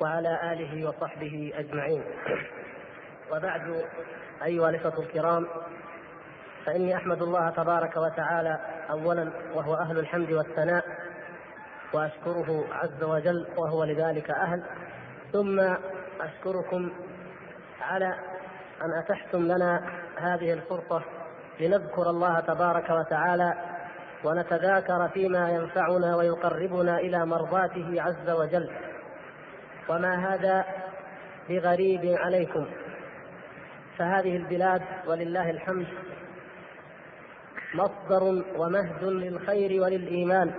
وعلى آله وصحبه أجمعين. وبعد أيها الأخوة الكرام فإني أحمد الله تبارك وتعالى اولا وهو أهل الحمد والثناء وأشكره عز وجل وهو لذلك أهل ثم أشكركم على أن أتحتم لنا هذه الفرصة لنذكر الله تبارك وتعالى ونتذاكر فيما ينفعنا ويقربنا إلى مرضاته عز وجل. وما هذا بغريب عليكم؟ فهذه البلاد ولله الحمد مصدر ومهد للخير وللإيمان.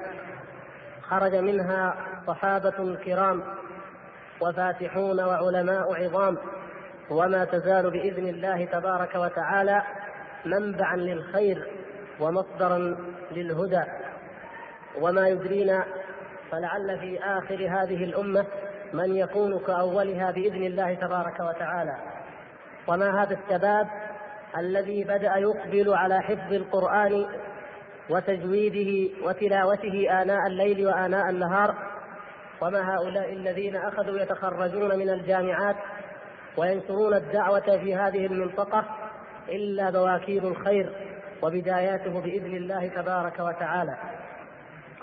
خرج منها صحابة كرام وفاتحون وعلماء عظام وما تزال بإذن الله تبارك وتعالى منبعا للخير ومصدرا للهدى. وما يدرينا فلعل في آخر هذه الأمة من يكون كأولها بإذن الله تبارك وتعالى. وما هذا الشباب الذي بدأ يقبل على حفظ القرآن وتجويده وتلاوته آناء الليل وآناء النهار؟ وما هؤلاء الذين أخذوا يتخرجون من الجامعات وينشرون الدعوة في هذه المنطقة إلا بواكير الخير وبداياته بإذن الله تبارك وتعالى.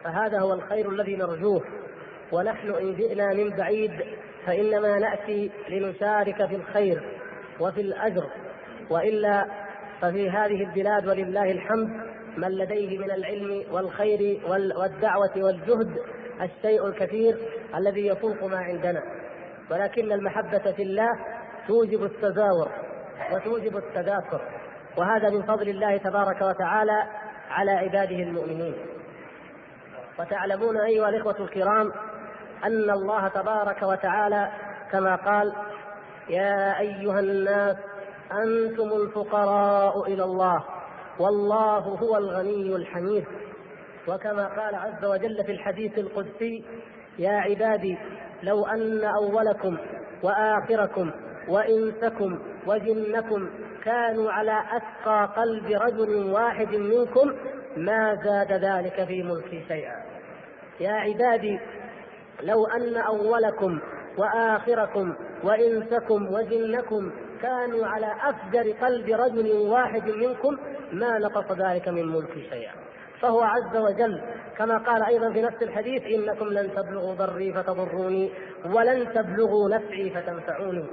فهذا هو الخير الذي نرجوه. ونحن إن جئنا من بعيد فإنما نأتي لنشارك في الخير وفي الأجر وإلا ففي هذه البلاد ولله الحمد من لديه من العلم والخير والدعوة والجهد الشيء الكثير الذي يفوق ما عندنا. ولكن المحبة في الله توجب التزاور وتوجب التذاكر وهذا من فضل الله تبارك وتعالى على عباده المؤمنين. وتعلمون أيها الإخوة الكرام أن الله تبارك وتعالى كما قال يا أيها الناس أنتم الفقراء إلى الله والله هو الغني الحميد. وكما قال عز وجل في الحديث القدسي يا عبادي لو أن أولكم وآخركم وإنسكم وجنكم كانوا على أتقى قلب رجل واحد منكم ما زاد ذلك في ملكي شيئا. يا عبادي لو أن أولكم وآخركم وإنسكم وجنكم كانوا على أفجر قلب رجل واحد منكم ما نقص ذلك من ملكي شيئا. فهو عز وجل كما قال أيضا في نفس الحديث إنكم لن تبلغوا ضري فتضروني ولن تبلغوا نفعي فتنفعوني.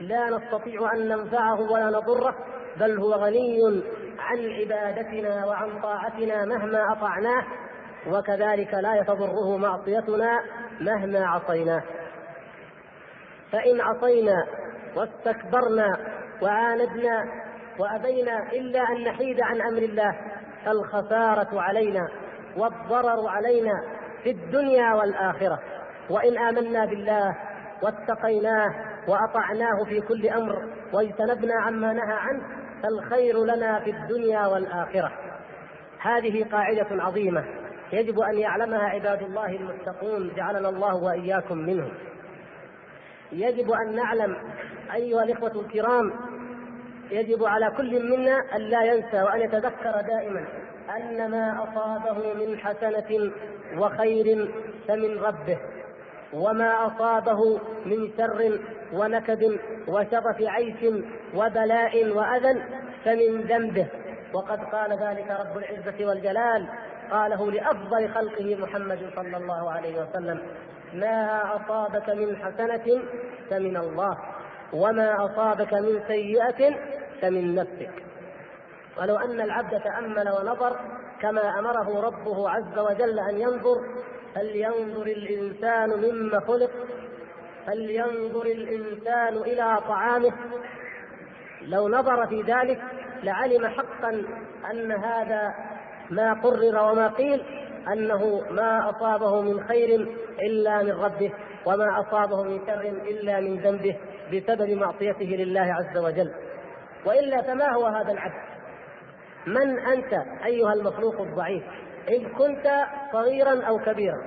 لا نستطيع أن ننفعه ولا نضره بل هو غني عن عبادتنا وعن طاعتنا مهما أطعناه وكذلك لا يتضره معصيتنا مهما عصيناه فإن عصينا واستكبرنا وعاندنا وأبينا إلا أن نحيد عن أمر الله فالخسارة علينا والضرر علينا في الدنيا والآخرة. وإن آمنا بالله واتقيناه وأطعناه في كل أمر واجتنبنا عما نهى عنه فالخير لنا في الدنيا والآخرة. هذه قاعدة عظيمة. يجب أن يعلمها عباد الله المتقون جعلنا الله وإياكم منهم. يجب أن نعلم أيها الإخوة الكرام يجب على كل منا أن لا ينسى وأن يتذكر دائما أن ما أصابه من حسنة وخير فمن ربه وما أصابه من شر ونكد وشرف عيش وبلاء وأذى فمن ذنبه. وقد قال ذلك رب العزة والجلال قاله لأفضل خلقه محمد صلى الله عليه وسلم ما أصابك من حسنة فمن الله وما أصابك من سيئة فمن نفسك. ولو أن العبد تأمل ونظر كما أمره ربه عز وجل أن ينظر فلينظر الإنسان مما خلق فلينظر الإنسان إلى طعامه. لو نظر في ذلك لعلم حقا أن هذا ما قرر وما قيل أنه ما أصابه من خير إلا من ربه وما أصابه من شر إلا من ذنبه بسبب معصيته لله عز وجل. وإلا فما هو هذا العبد؟ من أنت أيها المخلوق الضعيف؟ ان كنت صغيرا أو كبيرا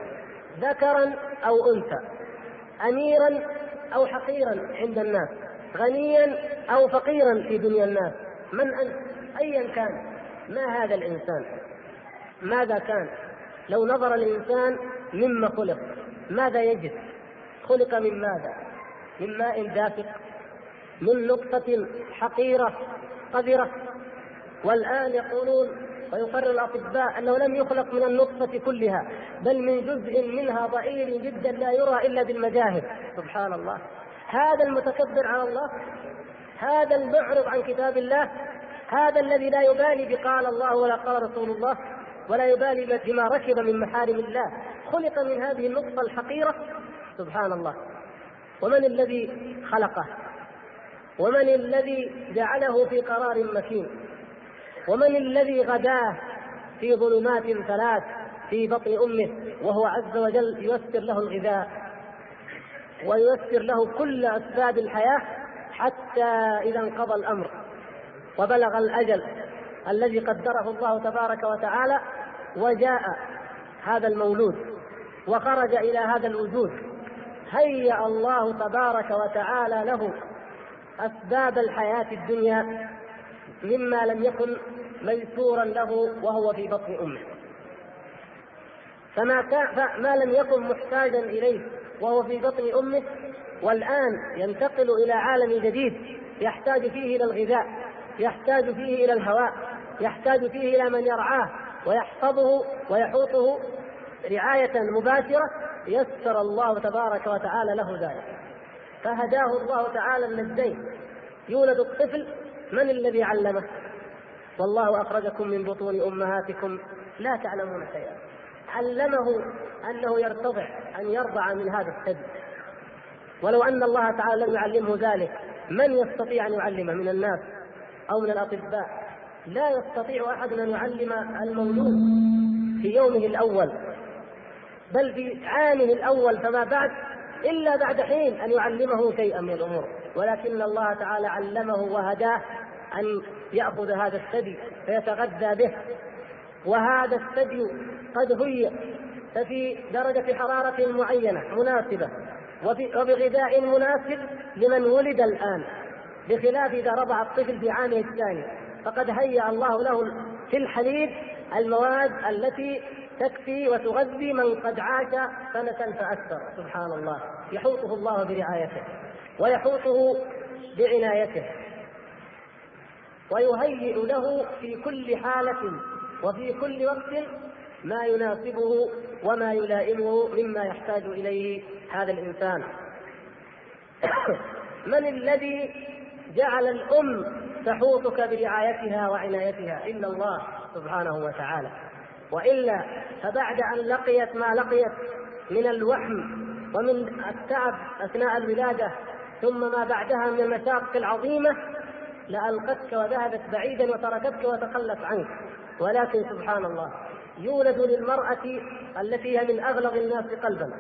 ذكرا أو أنثى اميرا أو حقيرا عند الناس غنيا أو فقيرا في دنيا الناس من أنت؟ ايا كان ما هذا الإنسان؟ ماذا كان؟ لو نظر الإنسان مما خلق ماذا يجد؟ خلق من ماذا؟ من ماء دافق من نطفة حقيرة قذرة. والآن يقولون ويقرر الأطباء أنه لم يخلق من النطفة كلها بل من جزء منها ضئيل جدا لا يرى إلا بالمجاهد. سبحان الله. هذا المتكبر على الله هذا المعرض عن كتاب الله هذا الذي لا يبالي بقال الله ولا قال رسول الله. ولا يبالي بما ركب من محارم الله. خلق من هذه النطفة الحقيرة. سبحان الله ومن الذي خلقه؟ ومن الذي جعله في قرار مكين؟ ومن الذي غداه في ظلمات ثلاث في بطن أمه؟ وهو عز وجل ييسر له الغذاء وييسر له كل أسباب الحياة حتى إذا انقضى الأمر وبلغ الأجل. الذي قدره الله تبارك وتعالى وجاء هذا المولود وخرج إلى هذا الوجود. هيأ الله تبارك وتعالى له أسباب الحياة الدنيا مما لم يكن ميسورا له وهو في بطن أمه. فما ما لم يكن محتاجا إليه وهو في بطن أمه والآن ينتقل إلى عالم جديد يحتاج فيه إلى الغذاء يحتاج فيه إلى الهواء يحتاج فيه إلى من يرعاه ويحفظه ويحوطه رعاية مباشرة يسر الله تبارك وتعالى له ذلك. فهداه الله تعالى النجدين يولد الطفل من الذي علمه؟ والله أخرجكم من بطون أمهاتكم لا تعلمون شيئا. علمه أنه يرتضع أن يرضع من هذا الثدي ولو أن الله تعالى لم يعلمه ذلك من يستطيع أن يعلمه؟ من الناس أو من الأطباء؟ لا يستطيع أحد أن يعلم المولود في يومه الأول بل في عامه الأول فما بعد إلا بعد حين أن يعلمه شيئا من الأمور. ولكن الله تعالى علمه وهداه أن يأخذ هذا الثدي فيتغذى به. وهذا الثدي قد هيئ ففي درجة حرارة معينة مناسبة وبغذاء مناسب لمن ولد الآن بخلاف إذا رضع الطفل في عامه الثاني. فقد هيأ الله له في الحليب المواد التي تكفي وتغذي من قد عاش سنة فأكثر. سبحان الله. يحوطه الله برعايته. ويحوطه بعنايته. ويهيئ له في كل حالة وفي كل وقت ما يناسبه وما يلائمه مما يحتاج إليه هذا الإنسان. من الذي جعل الأم تحوطك برعايتها وعنايتها. إلا الله سبحانه وتعالى. وإلا فبعد أن لقيت ما لقيت من الوحم ومن التعب أثناء الولادة ثم ما بعدها من المشاق العظيمة لألقتك وذهبت بعيدا وتركتك وتخلت عنك. ولكن سبحان الله يولد للمرأة التي هي من أغلظ الناس قلبا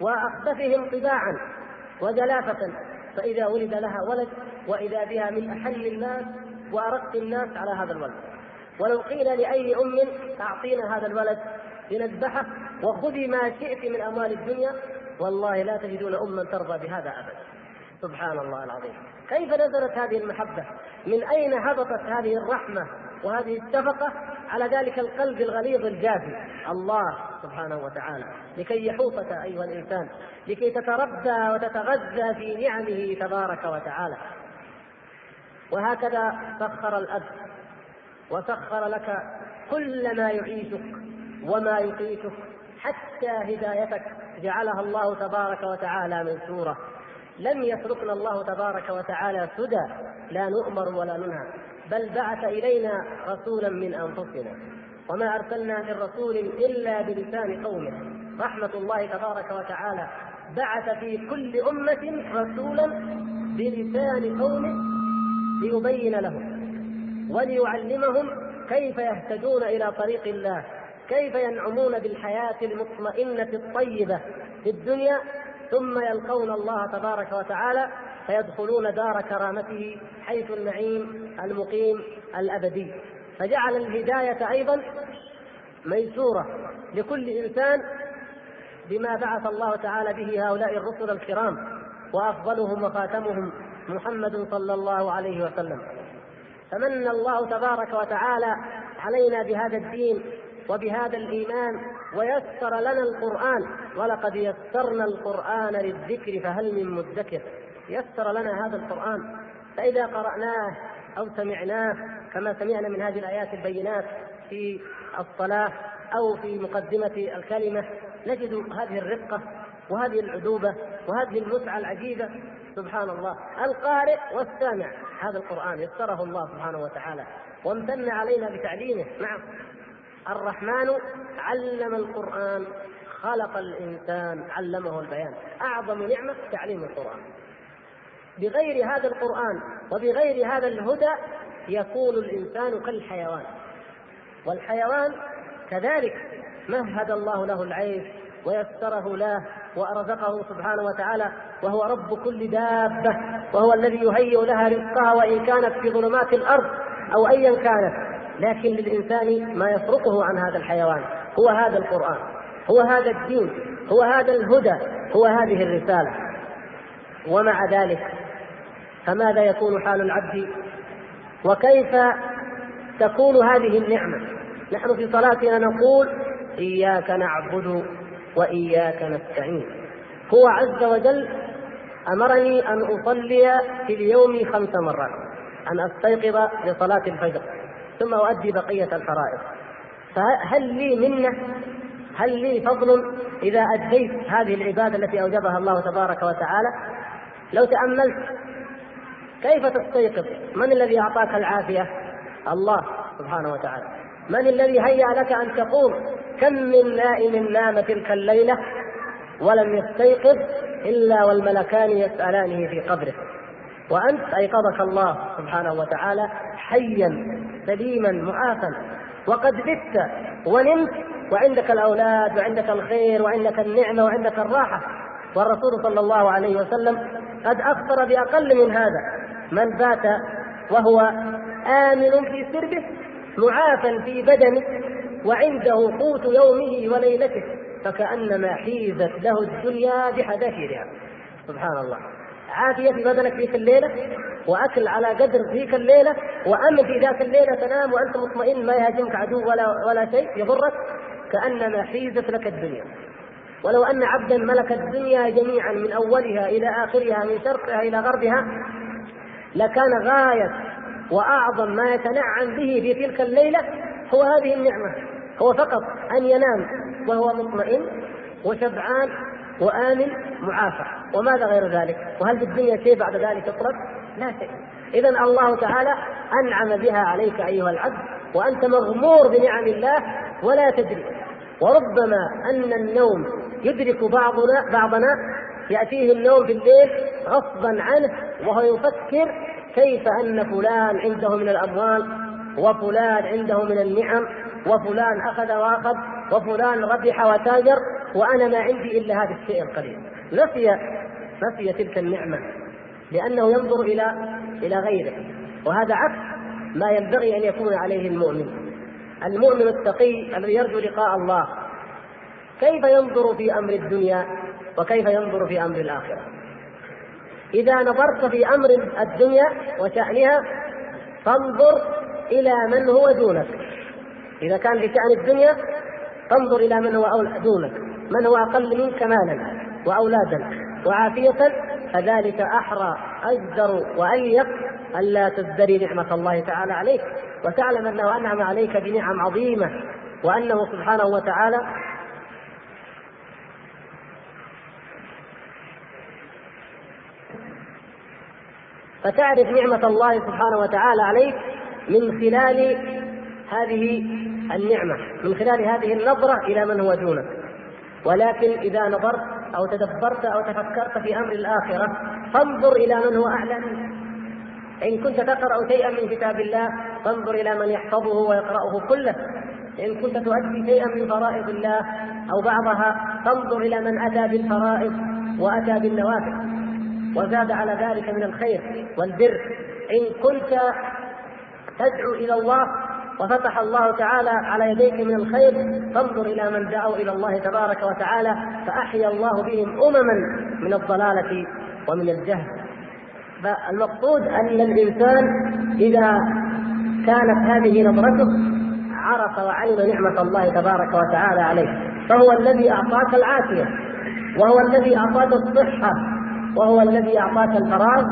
وأخبثهم طباعا وجلافة فإذا ولد لها ولد وإذا بها من أحل الناس وأرق الناس على هذا الولد. ولو قيل لأي أم أعطينا هذا الولد لنذبحه وخذي ما شئت من أموال الدنيا والله لا تجدون أما ترضى بهذا أبدا. سبحان الله العظيم. كيف نزلت هذه المحبة؟ من أين هبطت هذه الرحمة؟ وهذه الشفقة على ذلك القلب الغليظ الجافي الله سبحانه وتعالى. لكي يحوطك أيها الإنسان لكي تتربى وتتغذى في نعمه تبارك وتعالى. وهكذا سخر الأب وسخر لك كل ما يعيشك وما يقيتك حتى هدايتك جعلها الله تبارك وتعالى منشورة لم يتركنا الله تبارك وتعالى سدى لا نؤمر ولا ننهى. بل بعث إلينا رسولا من أنفسنا. وما أرسلنا من رسول إلا بلسان قومه. رحمة الله تبارك وتعالى بعث في كل أمة رسولا بلسان قومه ليبين لهم وليعلمهم كيف يهتدون إلى طريق الله كيف ينعمون بالحياة المطمئنة الطيبة في الدنيا ثم يلقون الله تبارك وتعالى فيدخلون دار كرامته حيث النعيم المقيم الأبدي. فجعل الهداية أيضا ميسورة لكل إنسان بما بعث الله تعالى به هؤلاء الرسل الكرام وأفضلهم وخاتمهم محمد صلى الله عليه وسلم. فمن الله تبارك وتعالى علينا بهذا الدين وبهذا الإيمان ويسر لنا القرآن ولقد يسرنا القرآن للذكر فهل من مدكر؟ يسر لنا هذا القرآن فإذا قرأناه أو سمعناه كما سمعنا من هذه الآيات البينات في الصلاة أو في مقدمة الكلمة نجد هذه الرقة وهذه العذوبة وهذه المتعة العجيبة. سبحان الله. القارئ والسامع. هذا القرآن يسره الله سبحانه وتعالى. وامتن علينا بتعليمه. نعم. الرحمن علم القرآن خلق الإنسان علمه البيان. أعظم نعمة تعليم القرآن. بغير هذا القرآن وبغير هذا الهدى يكون الإنسان كالحيوان. والحيوان كذلك مهد الله له العيش ويسره له وأرزقه سبحانه وتعالى وهو رب كل دابة وهو الذي يهيئ لها رزقها وإن كانت في ظلمات الأرض أو أيا كانت. لكن للإنسان ما يفرقه عن هذا الحيوان. هو هذا القرآن هو هذا الدين هو هذا الهدى هو هذه الرسالة. ومع ذلك فماذا يكون حال العبد؟ وكيف تكون هذه النعمة؟ نحن في صلاتنا نقول إياك نعبد وإياك نستعين. هو عز وجل أمرني أن أصلي في اليوم خمس مرات أن أستيقظ لصلاة الفجر ثم أؤدي بقية الفرائض. فهل لي منة؟ هل لي فضل إذا أديت هذه العبادة التي أوجبها الله تبارك وتعالى؟ لو تأملت كيف تستيقظ؟ من الذي أعطاك العافية؟ الله سبحانه وتعالى. من الذي هيأ لك أن تقوم؟ كم من نائم نام تلك الليلة ولم يستيقظ إلا والملكان يسألانه في قبره. وأنت أيقظك الله سبحانه وتعالى حيا سليما معافا. وقد بت ونمت وعندك الأولاد وعندك الخير وعندك النعمة وعندك الراحة. والرسول صلى الله عليه وسلم قد أخبر بأقل من هذا. من بات وهو آمن في سربه معافى في بدنه وعنده قوت يومه وليلته فكأنما حيزت له الدنيا بحذافيرها. سبحان الله. عافية في بدنك ذيك الليلة وأكل على قدر ذيك الليلة وأمن في ذاك الليلة تنام وأنت مطمئن ما يهاجمك عدو ولا ولا شيء يضرك كأنما حيزت لك الدنيا. ولو أن عبدا ملك الدنيا جميعا من أولها إلى آخرها من شرقها إلى غربها لكان غاية وأعظم ما يتنعم به في تلك الليلة هو هذه النعمة. هو فقط أن ينام وهو مطمئن وشبعان وآمن معافى. وماذا غير ذلك؟ وهل في الدنيا شيء بعد ذلك يطلب لا شيء. إذا الله تعالى أنعم بها عليك أيها العبد وأنت مغمور بنعم الله ولا تدري. وربما أن النوم يدرك بعضنا بعضنا يأتيه النوم في الليل غصبا عنه وهو يفكر كيف أن فلان عنده من الأموال وفلان عنده من النعم وفلان أخذ وأخذ وفلان ربح وتاجر وأنا ما عندي إلا هذا الشيء القليل. نسي نسي تلك النعمة لأنه ينظر إلى إلى غيره وهذا عكس ما ينبغي أن يكون عليه المؤمن. المؤمن التقي الذي يرجو لقاء الله كيف ينظر في أمر الدنيا؟ وكيف ينظر في أمر الآخرة. إذا نظرت في أمر الدنيا وشأنها فانظر إلى من هو دونك. إذا كان في شأن الدنيا فانظر إلى من هو دونك. من هو أقل منك مالا وأولادا وعافية فذلك أحرى أجدر وأليق ألا تزدري نعمة الله تعالى عليك. وتعلم أنه أنعم عليك بنعم عظيمة وأنه سبحانه وتعالى فتعرف نعمة الله سبحانه وتعالى عليك من خلال هذه النعمة من خلال هذه النظرة إلى من هو دونك. ولكن إذا نظرت أو تدبرت أو تفكرت في أمر الآخرة فانظر إلى من هو أعلى منك. إن كنت تقرأ شيئا من كتاب الله فانظر إلى من يحفظه ويقرأه كله. إن كنت تؤدي شيئا من فرائض الله أو بعضها فانظر إلى من أتى بالفرائض وأتى بالنوافل وزاد على ذلك من الخير والبر. إن كنت تدعو إلى الله وفتح الله تعالى على يديك من الخير فانظر إلى من دعوا إلى الله تبارك وتعالى فأحيا الله بهم أمما من الضلالة ومن الجهل. فالمقصود أن الإنسان إذا كانت هذه نظرته عرف وعلم نعمة الله تبارك وتعالى عليه فهو الذي أعطاك العافية وهو الذي أعطاك الصحة وهو الذي أعطاك الفراغ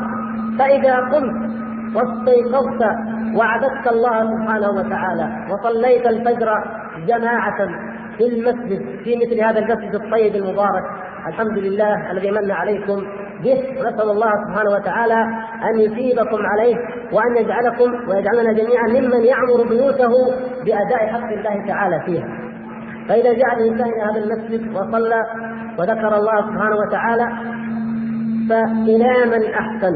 فإذا قمت واستيقظت وعبدت الله سبحانه وتعالى وصليت الفجر جماعة في المسجد في مثل هذا المسجد الطيب المبارك الحمد لله الذي من عليكم به نسأل الله سبحانه وتعالى أن يثيبكم عليه وأن يجعلكم ويجعلنا جميعا ممن يعمر بيوته بأداء حق الله تعالى فيها. فإذا جاء الإنسان إلى هذا المسجد وصلى وذكر الله سبحانه وتعالى فإلى من أحسن؟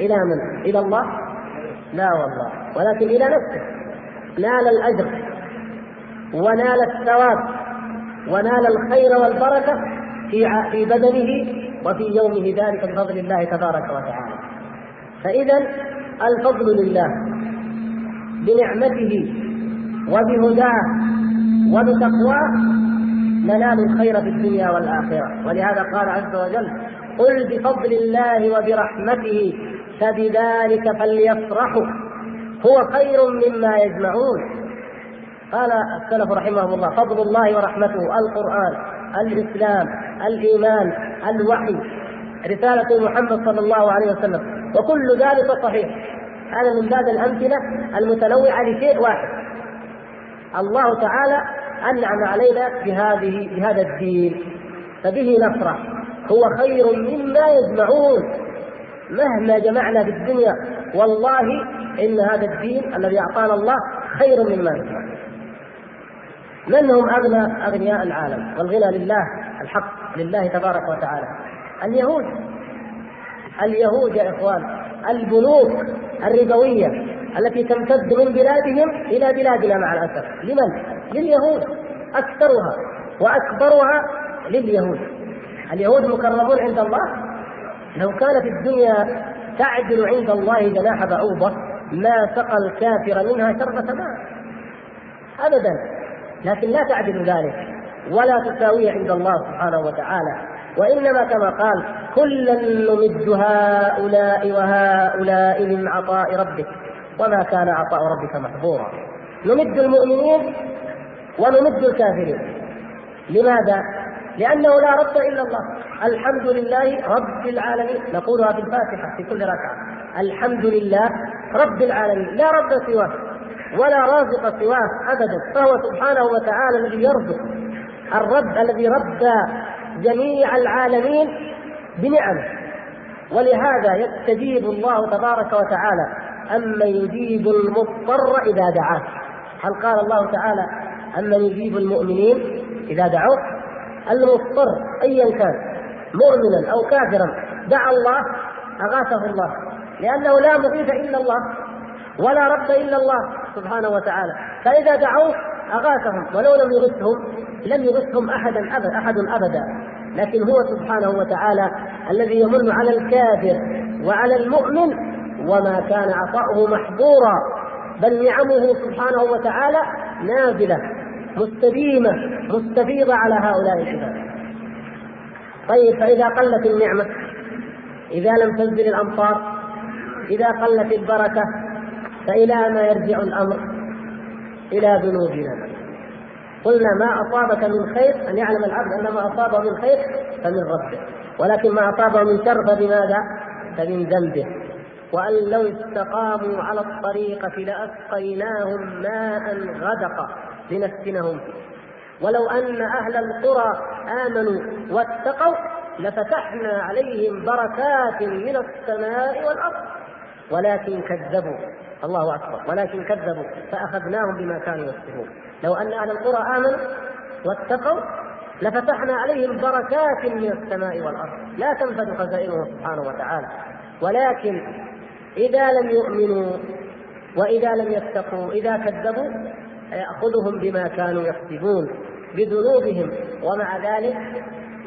إلى من؟ إلى الله؟ لا والله. ولكن إلى نفسه. نال الأجر. ونال الثواب. ونال الخير والبركة في في بدنه وفي يومه ذلك بفضل الله تبارك وتعالى. فإذا الفضل لله بنعمته وبهداه وبتقواه ننال الخير في الدنيا والآخرة. ولهذا قال عز وجل قل بفضل الله وبرحمته فبذلك فليفرحوا. هو خير مما يجمعون. قال السلف رحمهم الله فضل الله ورحمته القرآن الإسلام الإيمان الوحي رسالة محمد صلى الله عليه وسلم. وكل ذلك صحيح. هذا من باب الأمثلة المتنوعة لشيء واحد. الله تعالى أنعم علينا بهذه بهذا الدين فبه نفرح. هو خير مما يجمعون. مهما جمعنا في الدنيا والله إن هذا الدين الذي أعطانا الله خير مما نجمع من هم اغنى أغنياء العالم؟ والغنى لله الحق لله تبارك وتعالى. اليهود. اليهود يا إخوان البنوك الربوية التي تمتد من بلادهم إلى بلادنا مع الأسف. لمن؟ لليهود. أكثرها وأكبرها لليهود. اليهود مكرمون عند الله؟ لو كانت الدنيا تعدل عند الله جناح بعوضة ما سقى الكافر منها شربة ماء أبدا. لكن لا تعدل ذلك ولا تساوي عند الله سبحانه وتعالى. وإنما كما قال كلا نمد هؤلاء وهؤلاء من عطاء ربك. وما كان عطاء ربك محظورا. نمد المؤمنين ونمد الكافرين. لماذا؟ لأنه لا رب إلا الله. الحمد لله رب العالمين. نقولها في الفاتحة في كل ركعة. الحمد لله رب العالمين. لا رب سواه ولا رازق سواه أبدا. فهو سبحانه وتعالى الذي يرزق. الرب الذي رب جميع العالمين بنعمه. ولهذا يستجيب الله تبارك وتعالى. أما يجيب المضطر إذا دعاه. هل قال الله تعالى أما يجيب المؤمنين إذا دعوه؟ المضطر ايا كان مؤمنا أو كافرا. دعا الله أغاثه الله. لأنه لا مغيث إلا الله ولا رب إلا الله سبحانه وتعالى. فإذا دعوه أغاثهم ولو لم يغثهم لم يغثهم احدا ابدا أحد ابدا. لكن هو سبحانه وتعالى الذي يمن على الكافر وعلى المؤمن وما كان عطاؤه محظورا. بل نعمه سبحانه وتعالى نازلة. مستديمة مستفيضة على هؤلاء العباد طيب فإذا قلت النعمة إذا لم تنزل الأمطار إذا قلت البركة فإلى ما يرجع الأمر؟ إلى ذنوبنا. قلنا ما أصابك من خير أن يعلم العبد أن ما أصابه من خير فمن ربه. ولكن ما أصابه من شر فبماذا؟ فمن ذنبه. وأن لو استقاموا على الطريقة لأسقيناهم ماء غدقا. لنفتنهم فيه ولو أن أهل القرى آمنوا واتقوا لفتحنا عليهم بركات من السماء والأرض. ولكن كذبوا. الله أكبر. ولكن كذبوا. فأخذناهم بما كانوا يكسبون. لو أن أهل القرى آمنوا واتقوا لفتحنا عليهم بركات من السماء والأرض. لا تنفذ خزائنه سبحانه وتعالى. ولكن إذا لم يؤمنوا وإذا لم يتقوا إذا كذبوا يأخذهم بما كانوا يكسبون بذنوبهم ومع ذلك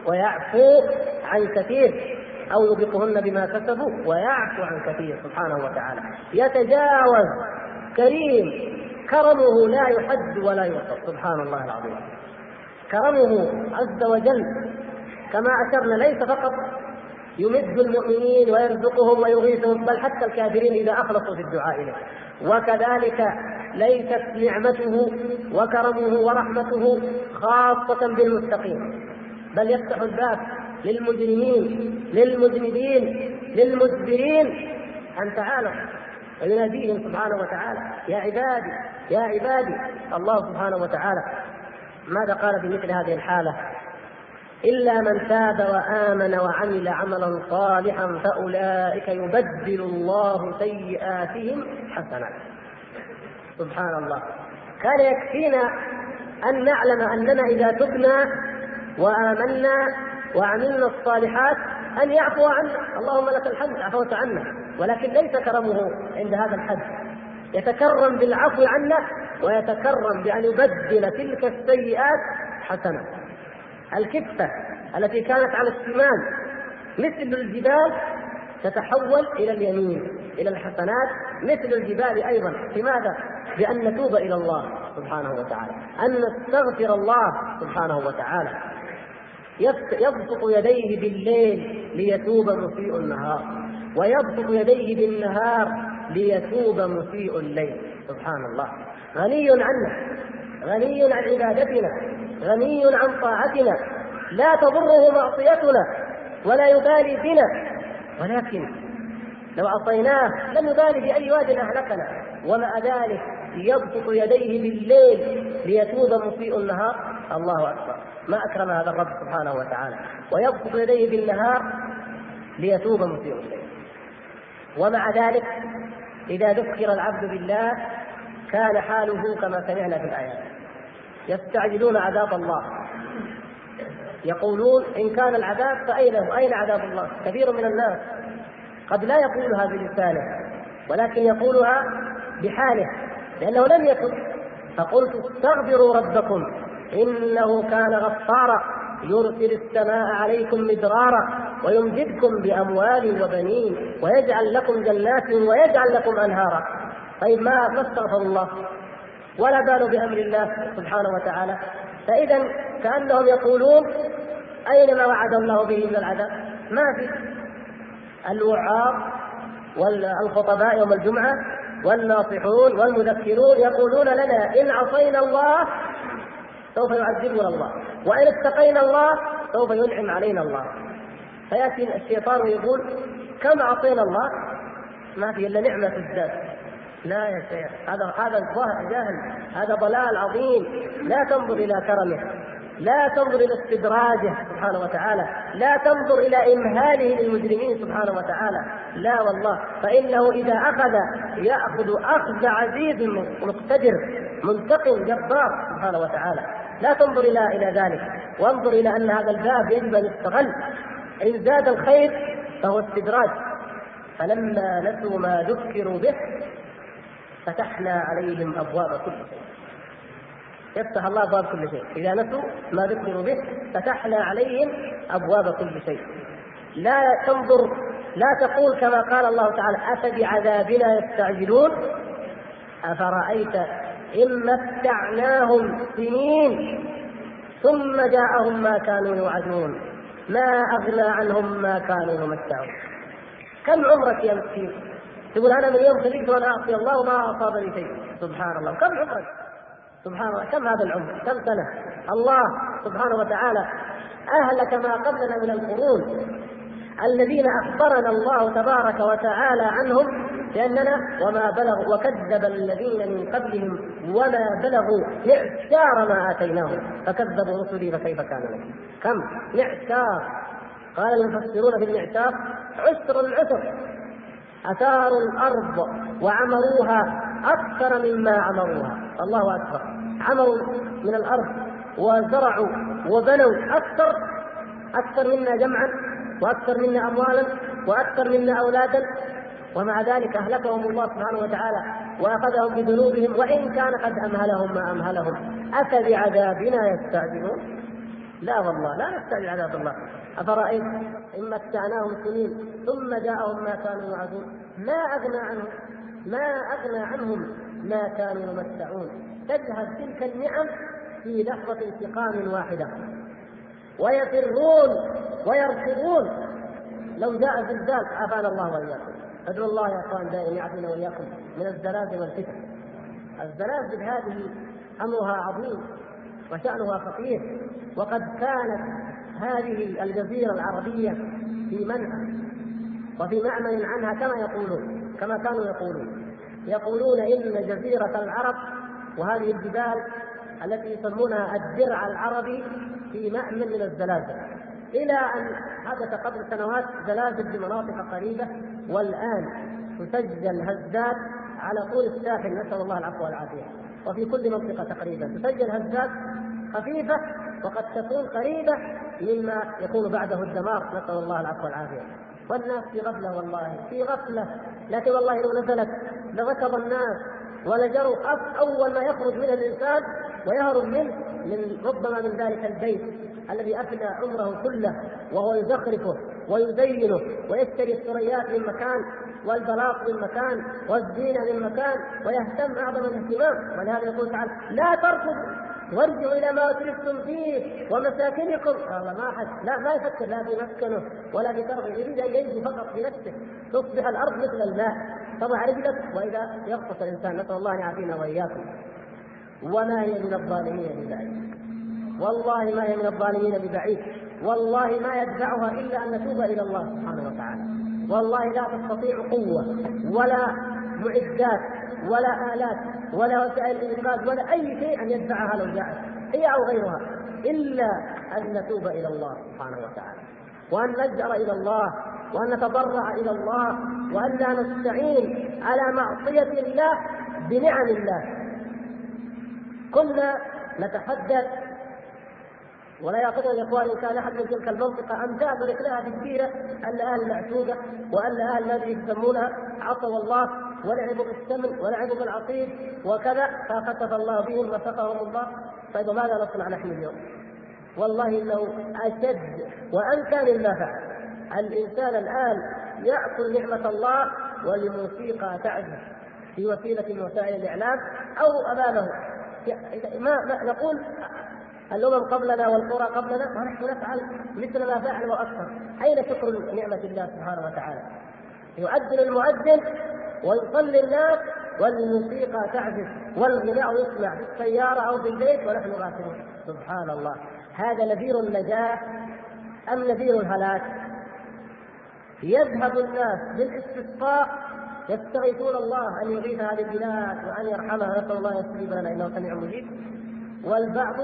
ويعفو عن كثير أو يوبقهن بما كسبوا ويعفو عن كثير سبحانه وتعالى. يتجاوز كريم كرمه لا يحد ولا يوصف سبحان الله العظيم. كرمه عز وجل كما أشرنا ليس فقط يمد المؤمنين ويرزقهم ويغيثهم بل حتى الكافرين إذا أخلصوا في الدعاء إليه. وكذلك ليست نعمته وكرمه ورحمته خاصة بالمتقين. بل يفتح الباب للمجرمين للمذنبين للمجبرين أن تعالوا ويناديهم سبحانه وتعالى يا عبادي يا عبادي. الله سبحانه وتعالى ماذا قال في مثل هذه الحالة؟ إلا من تاب وآمن وعمل عملا صالحا فأولئك يبدل الله سيئاتهم حسنات. سبحان الله. كان يكفينا أن نعلم أننا إذا تبنا وآمنا وعملنا الصالحات أن يعفو عنا. اللهم لك الحمد عفوت عنا. ولكن ليس كرمه عند هذا الحد. يتكرم بالعفو عنا ويتكرم بأن يبدل تلك السيئات حسنة. الكفة التي كانت على الشمال مثل الجبال تتحول إلى اليمين إلى الحسنات مثل الجبال أيضا. لماذا؟ بأن نتوب إلى الله سبحانه وتعالى أن نستغفر الله سبحانه وتعالى. يبسط يديه بالليل ليتوب مسيء النهار ويبسط يديه بالنهار ليتوب مسيء الليل. سبحان الله. غني عنا غني عن عبادتنا غني عن طاعتنا. لا تضره معصيتنا ولا يبالي بنا. ولكن لو عصيناه لم يبالي بأي واد أهلكنا. ومع ذلك يبسط يديه بالليل ليتوب مسيء النهار. الله أكبر. ما أكرم هذا الرب سبحانه وتعالى. ويبسط يديه بالنهار ليتوب مسيء الليل ومع ذلك إذا ذكر العبد بالله كان حاله كما سمعنا في الآيات. يستعجلون عذاب الله. يقولون إن كان العذاب فأين هو؟ أين عذاب الله؟ كثير من الناس قد لا يقولها بلسانه ولكن يقولها بحاله. لأنه لم يكن. فقلت استغفروا ربكم إنه كان غفارا يرسل السماء عليكم مدرارا ويمددكم بأموال وبنين ويجعل لكم جنات ويجعل لكم أنهارا. طيب ما ما استغفر الله؟ ولا بالوا بأمر الله سبحانه وتعالى. فإذا كأنهم يقولون أين ما وعد الله به من العذاب؟ ما في. الوعاظ والخطباء يوم الجمعة والناصحون والمذكرون يقولون لنا إن عصينا الله سوف يعذبنا الله وإن اتقينا الله سوف ينعم علينا الله. فيأتي الشيطان ويقول كم أعطينا الله؟ ما في إلا نعمة الذات. لا يا شيخ هذا هذا جهل هذا ضلال عظيم لا تنظر إلى كرمه. لا تنظر إلى استدراجه سبحانه وتعالى. لا تنظر إلى إمهاله للمجرمين سبحانه وتعالى. لا والله. فإنه إذا أخذ يأخذ أخذ عزيز مقتدر منتقم جبار سبحانه وتعالى. لا تنظر إلى إلى ذلك. وانظر إلى أن هذا الباب يجب أن يستغل. إن زاد الخير فهو استدراج. فلما نسوا ما ذكروا به فتحنا عليهم أبواب كل شيء. يفتح الله ابواب كل شيء. إذا نسوا ما ذكروا به فتحنا عليهم أبواب كل شيء. لا تنظر لا تقول كما قال الله تعالى أفبعذابنا يستعجلون؟ أفرأيت إن متعناهم سنين ثم جاءهم ما كانوا يوعدون. ما أغنى عنهم ما كانوا يمتعون. كم عمرك يا مسكين؟ تقول أنا من يوم خلقت وأنا اعصي الله وما اصابني شيء. سبحان الله. كم عمرك؟ سبحان الله كم هذا العمر؟ كم سنة؟ الله سبحانه وتعالى أهلك ما قبلنا من القرون. الذين أخبرنا الله تبارك وتعالى عنهم لأننا وما بلغوا وكذب الذين من قبلهم وما بلغوا معشار ما آتيناهم. فكذبوا رسلي فكيف كان لهم كم؟ معشار قال المفسرون في المعشار عسر العسر. أثاروا الأرض وعمروها أكثر مما عمروها. الله أكبر. عمروا من الأرض وزرعوا وبنوا أكثر أكثر منا جمعا وأكثر منا أموالا وأكثر منا أولادا. ومع ذلك أهلكهم الله سبحانه وتعالى وأخذهم بذنوبهم وإن كان قد أمهلهم ما أمهلهم. أفبعذابنا يستعجلون؟ لا والله لا نستعجل عذاب الله. أفرأيت إن متعناهم سنين ثم جاءهم ما كانوا يوعدون؟ ما أغنى عنهم؟ ما أغنى عنهم ما كانوا يمتعون؟ تذهب تلك النعم في لحظة انتقام واحدة. ويفرون ويركضون. لو جاء زلزال عافانا الله وإياكم. أدعو الله يا أخوان دائما يعافينا وإياكم من الزلازل والفتن. الزلازل هذه أمرها عظيم وشأنها خطير. وقد كانت هذه الجزيرة العربية في منع وفي معمل عنها كما يقولون كما كانوا يقولون. يقولون إن جزيرة العرب وهذه الجبال التي يسمونها الدرع العربي في مأمن من الزلازل. إلى أن حدث قبل سنوات زلازل بمناطق قريبة والآن تسجل هزات على طول الساحل. نسأل الله العفو والعافية. وفي كل منطقة تقريبا تسجل هزات خفيفة وقد تكون قريبة مما يكون بعده الدمار. نسأل الله العفو والعافية. والناس في غفلة والله في غفلة. لكن والله لو نزلت لركض الناس ولجروا أول ما يخرج من الإنسان ويهرب منه من ربما من ذلك البيت الذي أفنى عمره كله وهو يزخرفه ويزينه ويشتري الثريات من مكان والبلاط من مكان والزينة من مكان ويهتم أعظم الاهتمام. ولهذا يقول تعالى لا تركضوا وارجعوا إلى ما أترفتم فيه ومساكنكم. والله ما حد لا ما يفكر لا في مسكنه ولا في تربه يريد أن يجري فقط بنفسه تصبح الأرض مثل الماء. تضع رجلك وإذا يغطس الإنسان نسأل الله أن يعافينا وإياكم. وما هي من الظالمين ببعيد. والله ما هي من الظالمين ببعيد. والله ما يدفعها إلا أن نتوب إلى الله سبحانه وتعالى. والله لا تستطيع قوة ولا معدات ولا آلات ولا وسائل انقاذ ولا أي شيء أن يدفعها لو جاءت هي أو غيرها إلا أن نتوب إلى الله سبحانه وتعالى وأن نجأر إلى الله وأن نتضرع إلى الله وأن لا نستعين على معصية الله بنعم الله. كنا نتحدث ولا يعتقد الإخوان إن كان أحد من تلك المنطقة امثال ذكرناها كثيره أن أهل المعتوقه وأن أهل ما يسمونها عصوا الله ولعبوا بالسمن ولعبوا بالعصير وكذا فخسف الله بهم وسقهم الله. طيب ماذا نصنع نحن اليوم؟ والله إنه أشد وانكى مما فعل. الإنسان الآن يأكل نعمة الله ولموسيقى تعزف في وسيلة من وسائل الإعلام أو أمامه. ما, ما نقول الأمم قبلنا والقرى قبلنا ونحن نفعل مثل ما فعل وأكثر. أين شكر نعمة الله سبحانه وتعالى؟ يؤذن المؤذن ويصلي الناس والموسيقى تعزف والغناء يسمع في السيارة أو في البيت ونحن غافلون. سبحان الله. هذا نذير النجاه أم نذير الهلاك؟ يذهب الناس بالاستسقاء يستغيثون الله أن يغيث هذه البلاد وأن يرحمها. نسأل الله يستجيب لنا إنه سميع مجيب. والبعض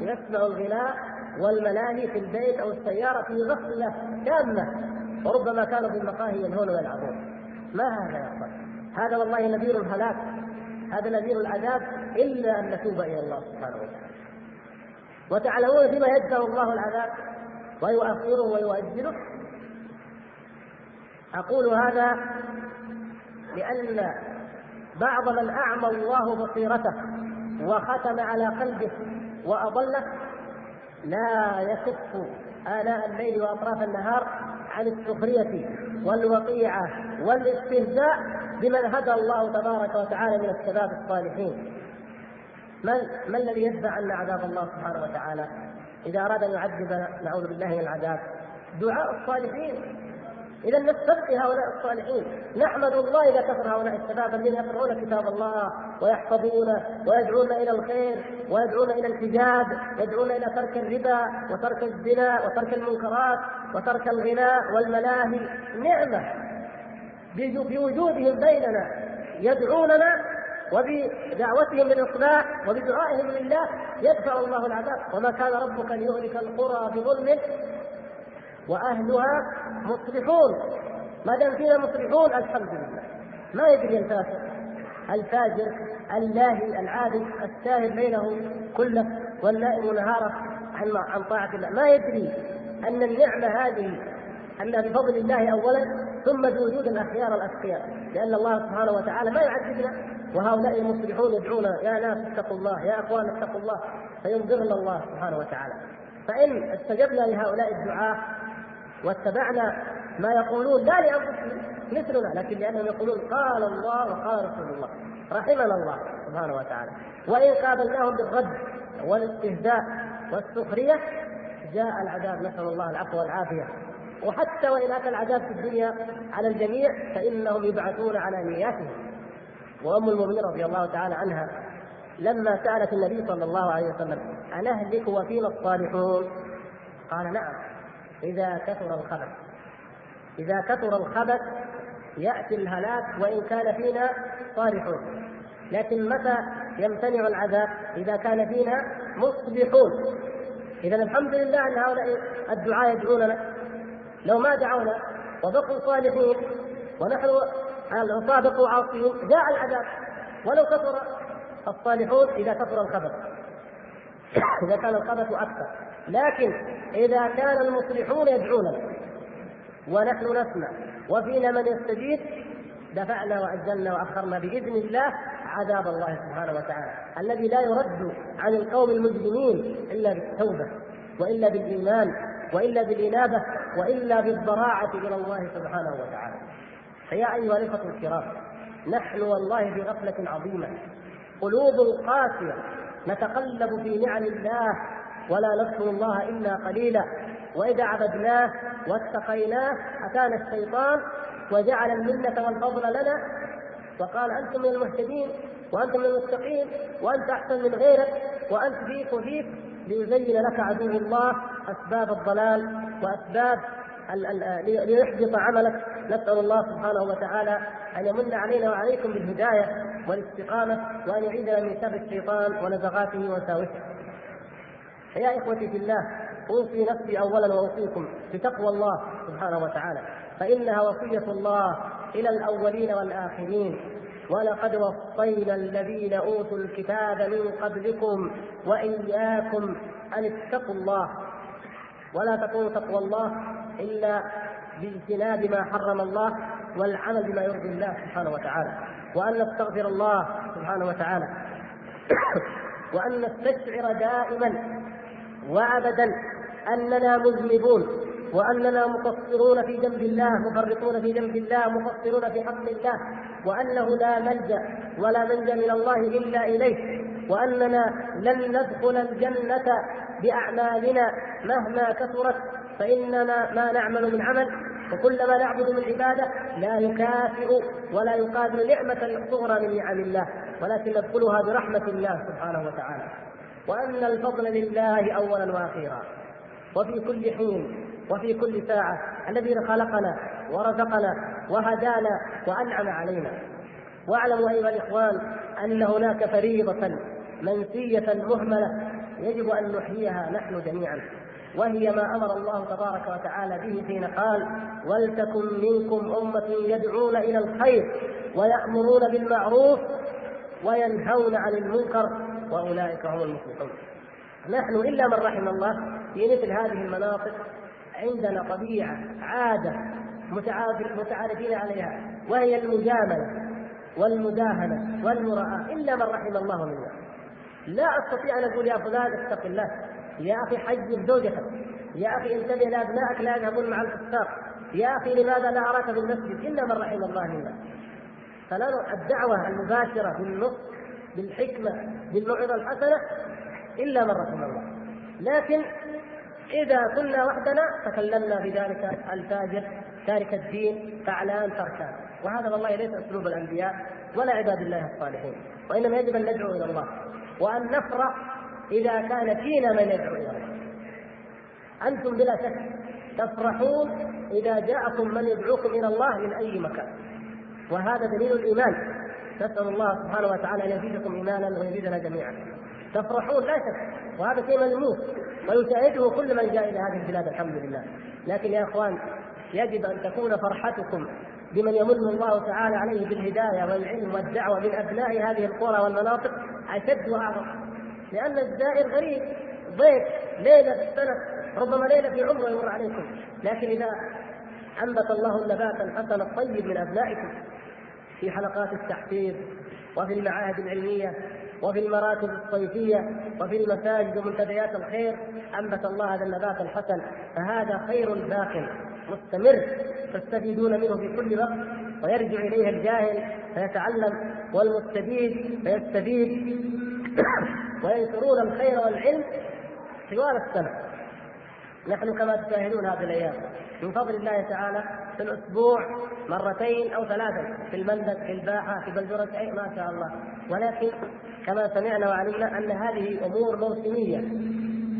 يسمع الغناء والملاهي في البيت أو السيارة في غفلة تامة وربما كانوا في المقاهي ينهون ويلعبون. ما هذا يا أخوان؟ هذا والله نذير الهلاك هذا نذير العذاب إلا أن نتوب إلى الله سبحانه وتعالى. وتعلمون بما يدفع الله العذاب ويؤخره ويؤجله. أقول هذا لأن بعض من أعمى الله بصيرته وختم على قلبه وأضله لا يكف آلاء الليل وأطراف النهار عن السخرية والوقيعة والاستهزاء بمن هدى الله تبارك وتعالى من الشباب الصالحين. من ما الذي يدفع عنا عذاب الله سبحانه وتعالى؟ إذا أراد أن يعذب نعوذ بالله من العذاب. دعاء الصالحين. إذا نستبقي هؤلاء الصالحين. نحمد الله إذا كثر هؤلاء الشباب الذين يقرؤون كتاب الله ويحفظونه ويدعون إلى الخير ويدعون إلى الحجاب يدعون إلى ترك الربا وترك الزنا وترك المنكرات وترك الغناء والملاهي. نعمة. بوجودهم بيننا يدعوننا وبدعوتهم للإصلاح وبدعائهم لله يدفع الله العذاب. وما كان ربك ليهلك القرى بظلم وأهلها مصلحون. ما دام فينا مصلحون الحمد لله. ما يدري الفاسق الفاجر اللاهي العابد الساهر بينه كله والنائم نهاره عن طاعة الله. ما يدري أن النعمة هذه انها بفضل الله اولا ثم بوجود الأخيار الاتقياء لأن الله سبحانه وتعالى ما يعذبنا وهؤلاء المصلحون يدعون يا ناس اتقوا الله يا إخوان اتقوا الله فينذرنا الله سبحانه وتعالى. فإن استجبنا لهؤلاء الدعاة واتبعنا ما يقولون لا لأنفسهم مثلنا لكن لأنهم يقولون قال الله وقال رسول الله رحمنا الله سبحانه وتعالى. وإن قابلناهم بالرد والاستهزاء والسخرية جاء العذاب نسأل الله العفو والعافية. وحتى وإن أتى العذاب في الدنيا على الجميع فإنهم يبعثون على نياتهم. وأم المؤمنين رضي الله تعالى عنها لما سألت النبي صلى الله عليه وسلم أنهلك وفينا الصالحون؟ قال نعم إذا كثر الخبث. إذا كثر الخبث يأتي الهلاك وإن كان فينا صالحون. لكن متى يمتنع العذاب؟ إذا كان فينا مصلحون إذا الحمد لله أن هؤلاء الدعاء يدعوننا. لو ما دعونا وبقوا صالحين ونحن العصاة بقوا عاصيين جاء العذاب. ولو كثر الصالحون إذا كثر الخبث إذا كان الخبث أكثر. لكن إذا كان المصلحون يدعوننا ونحن نسمع وفينا من يستجيب دفعنا وأجلنا وأخرنا بإذن الله عذاب الله سبحانه وتعالى. الذي لا يرد عن القوم المجرمين إلا بالتوبة وإلا بالإيمان. وإلا بالإنابة وإلا بالضراعة إلى الله سبحانه وتعالى. فيا أيها الإخوة الكرام نحن والله في غفلة عظيمة. قلوب قاسية نتقلب في نعم الله ولا نذكر الله إلا قليلا. وإذا عبدناه واتقيناه أتانا الشيطان وجعل المنة والفضل لنا. وقال أنتم من المهتدين وأنتم من المتقين وأنت أحسن من غيرك وأنت فيك وفيك ليزين لك عدو الله أسباب الضلال وأسباب ليحبط عملك. نسأل الله سبحانه وتعالى أن يمن علينا وعليكم بالهداية والاستقامة وأن يعيذنا من شر الشيطان ونزغاته وساوسه. يا إخوتي في الله أوصي نفسي أولا وأوصيكم بتقوى الله سبحانه وتعالى. فإنها وصية الله إلى الأولين والآخرين. ولقد وصينا الذين أوتوا الكتاب من قبلكم وإياكم أن اتقوا الله ولا تكون تقوى الله إلا باجتناب ما حرم الله والعمل بما يرضي الله سبحانه وتعالى. وأن نستغفر الله سبحانه وتعالى. وأن نستشعر دائما وأبدا أننا مذنبون وأننا مقصرون في جنب الله مفرطون في جنب الله مقصرون في حق الله. وأنه لا ملجأ ولا منجأ من الله إلا إليه. وأننا لن ندخل الجنة بأعمالنا مهما كثرت فإننا ما نعمل من عمل وكل ما نعبد من عبادة لا يكافئ ولا يقابل نعمة صغرى من نعم الله ولكن ندخلها برحمة الله سبحانه وتعالى. وأن الفضل لله اولا وأخيرا. وفي كل حين وفي كل ساعة الذي خلقنا ورزقنا وهدانا وأنعم علينا. واعلموا أيها الإخوان أن هناك فريضة منسية مهملة يجب أن نحييها نحن جميعا. وهي ما أمر الله تبارك وتعالى به حين قال ولتكن منكم أمة يدعون إلى الخير ويأمرون بالمعروف وينهون عن المنكر وأولئك هم المفلحون. نحن إلا من رحم الله في مثل هذه المناطق عندنا طبيعة عادة متعارفين عليها وهي المجاملة والمداهنة والمراءة إلا من رحم الله منا. لا أستطيع أن أقول يا فلان اتق الله. يا أخي حجب زوجتك. يا أخي انتبه لأبنائك لا يذهبون مع الفساق يا أخي لماذا لا أراك في المسجد؟ إلا من رحم الله منا فلا الدعوة المباشرة بالنصح بالحكمة بالموعظة الحسنة إلا من رحم الله. لكن إذا كنا وحدنا تكلمنا بذلك الفاجر تارك الدين فعلان تركان وهذا والله ليس أسلوب الأنبياء ولا عباد الله الصالحين وإنما يجب أن ندعو إلى الله. وأن نفرح إذا كان فينا من يدعو إلى أنتم بلا شك تفرحون إذا جاءكم من يدعوكم إلى الله من أي مكان. وهذا دليل الإيمان. نسأل الله سبحانه وتعالى أن يزيدكم إيمانا ويزيدنا جميعا. تفرحون لا شك. وهذا شيء ملموس ويشاهده كل من جاء إلى هذه البلاد الحمد لله. لكن يا إخوان يجب أن تكون فرحتكم بمن يمن الله تعالى عليه بالهداية والعلم والدعوة من أبناء هذه القرى والمناطق أشد وأعظم. لأن الزائر غريب. ضيف ليلة في السنة. ربما ليلة في عمره يمر عليكم. لكن إذا أنبت الله النبات الحسن الطيب من أبنائكم في حلقات التحفيظ وفي المعاهد العلمية وفي المراكز الصيفية وفي المساجد ومنتديات الخير أنبت الله هذا النبات الحسن فهذا خير باق مستمر. تستفيدون منه في كل وقت ويرجع إليه الجاهل فيتعلم والمستفيد فيستفيد. وينشرون الخير والعلم طوال السنة. نحن كما تشاهدون هذه الأيام. من فضل الله تعالى في الأسبوع مرتين أو ثلاثا في المندب في الباحة في أي ما شاء الله. ولكن كما سمعنا وعلمنا أن هذه أمور موسمية.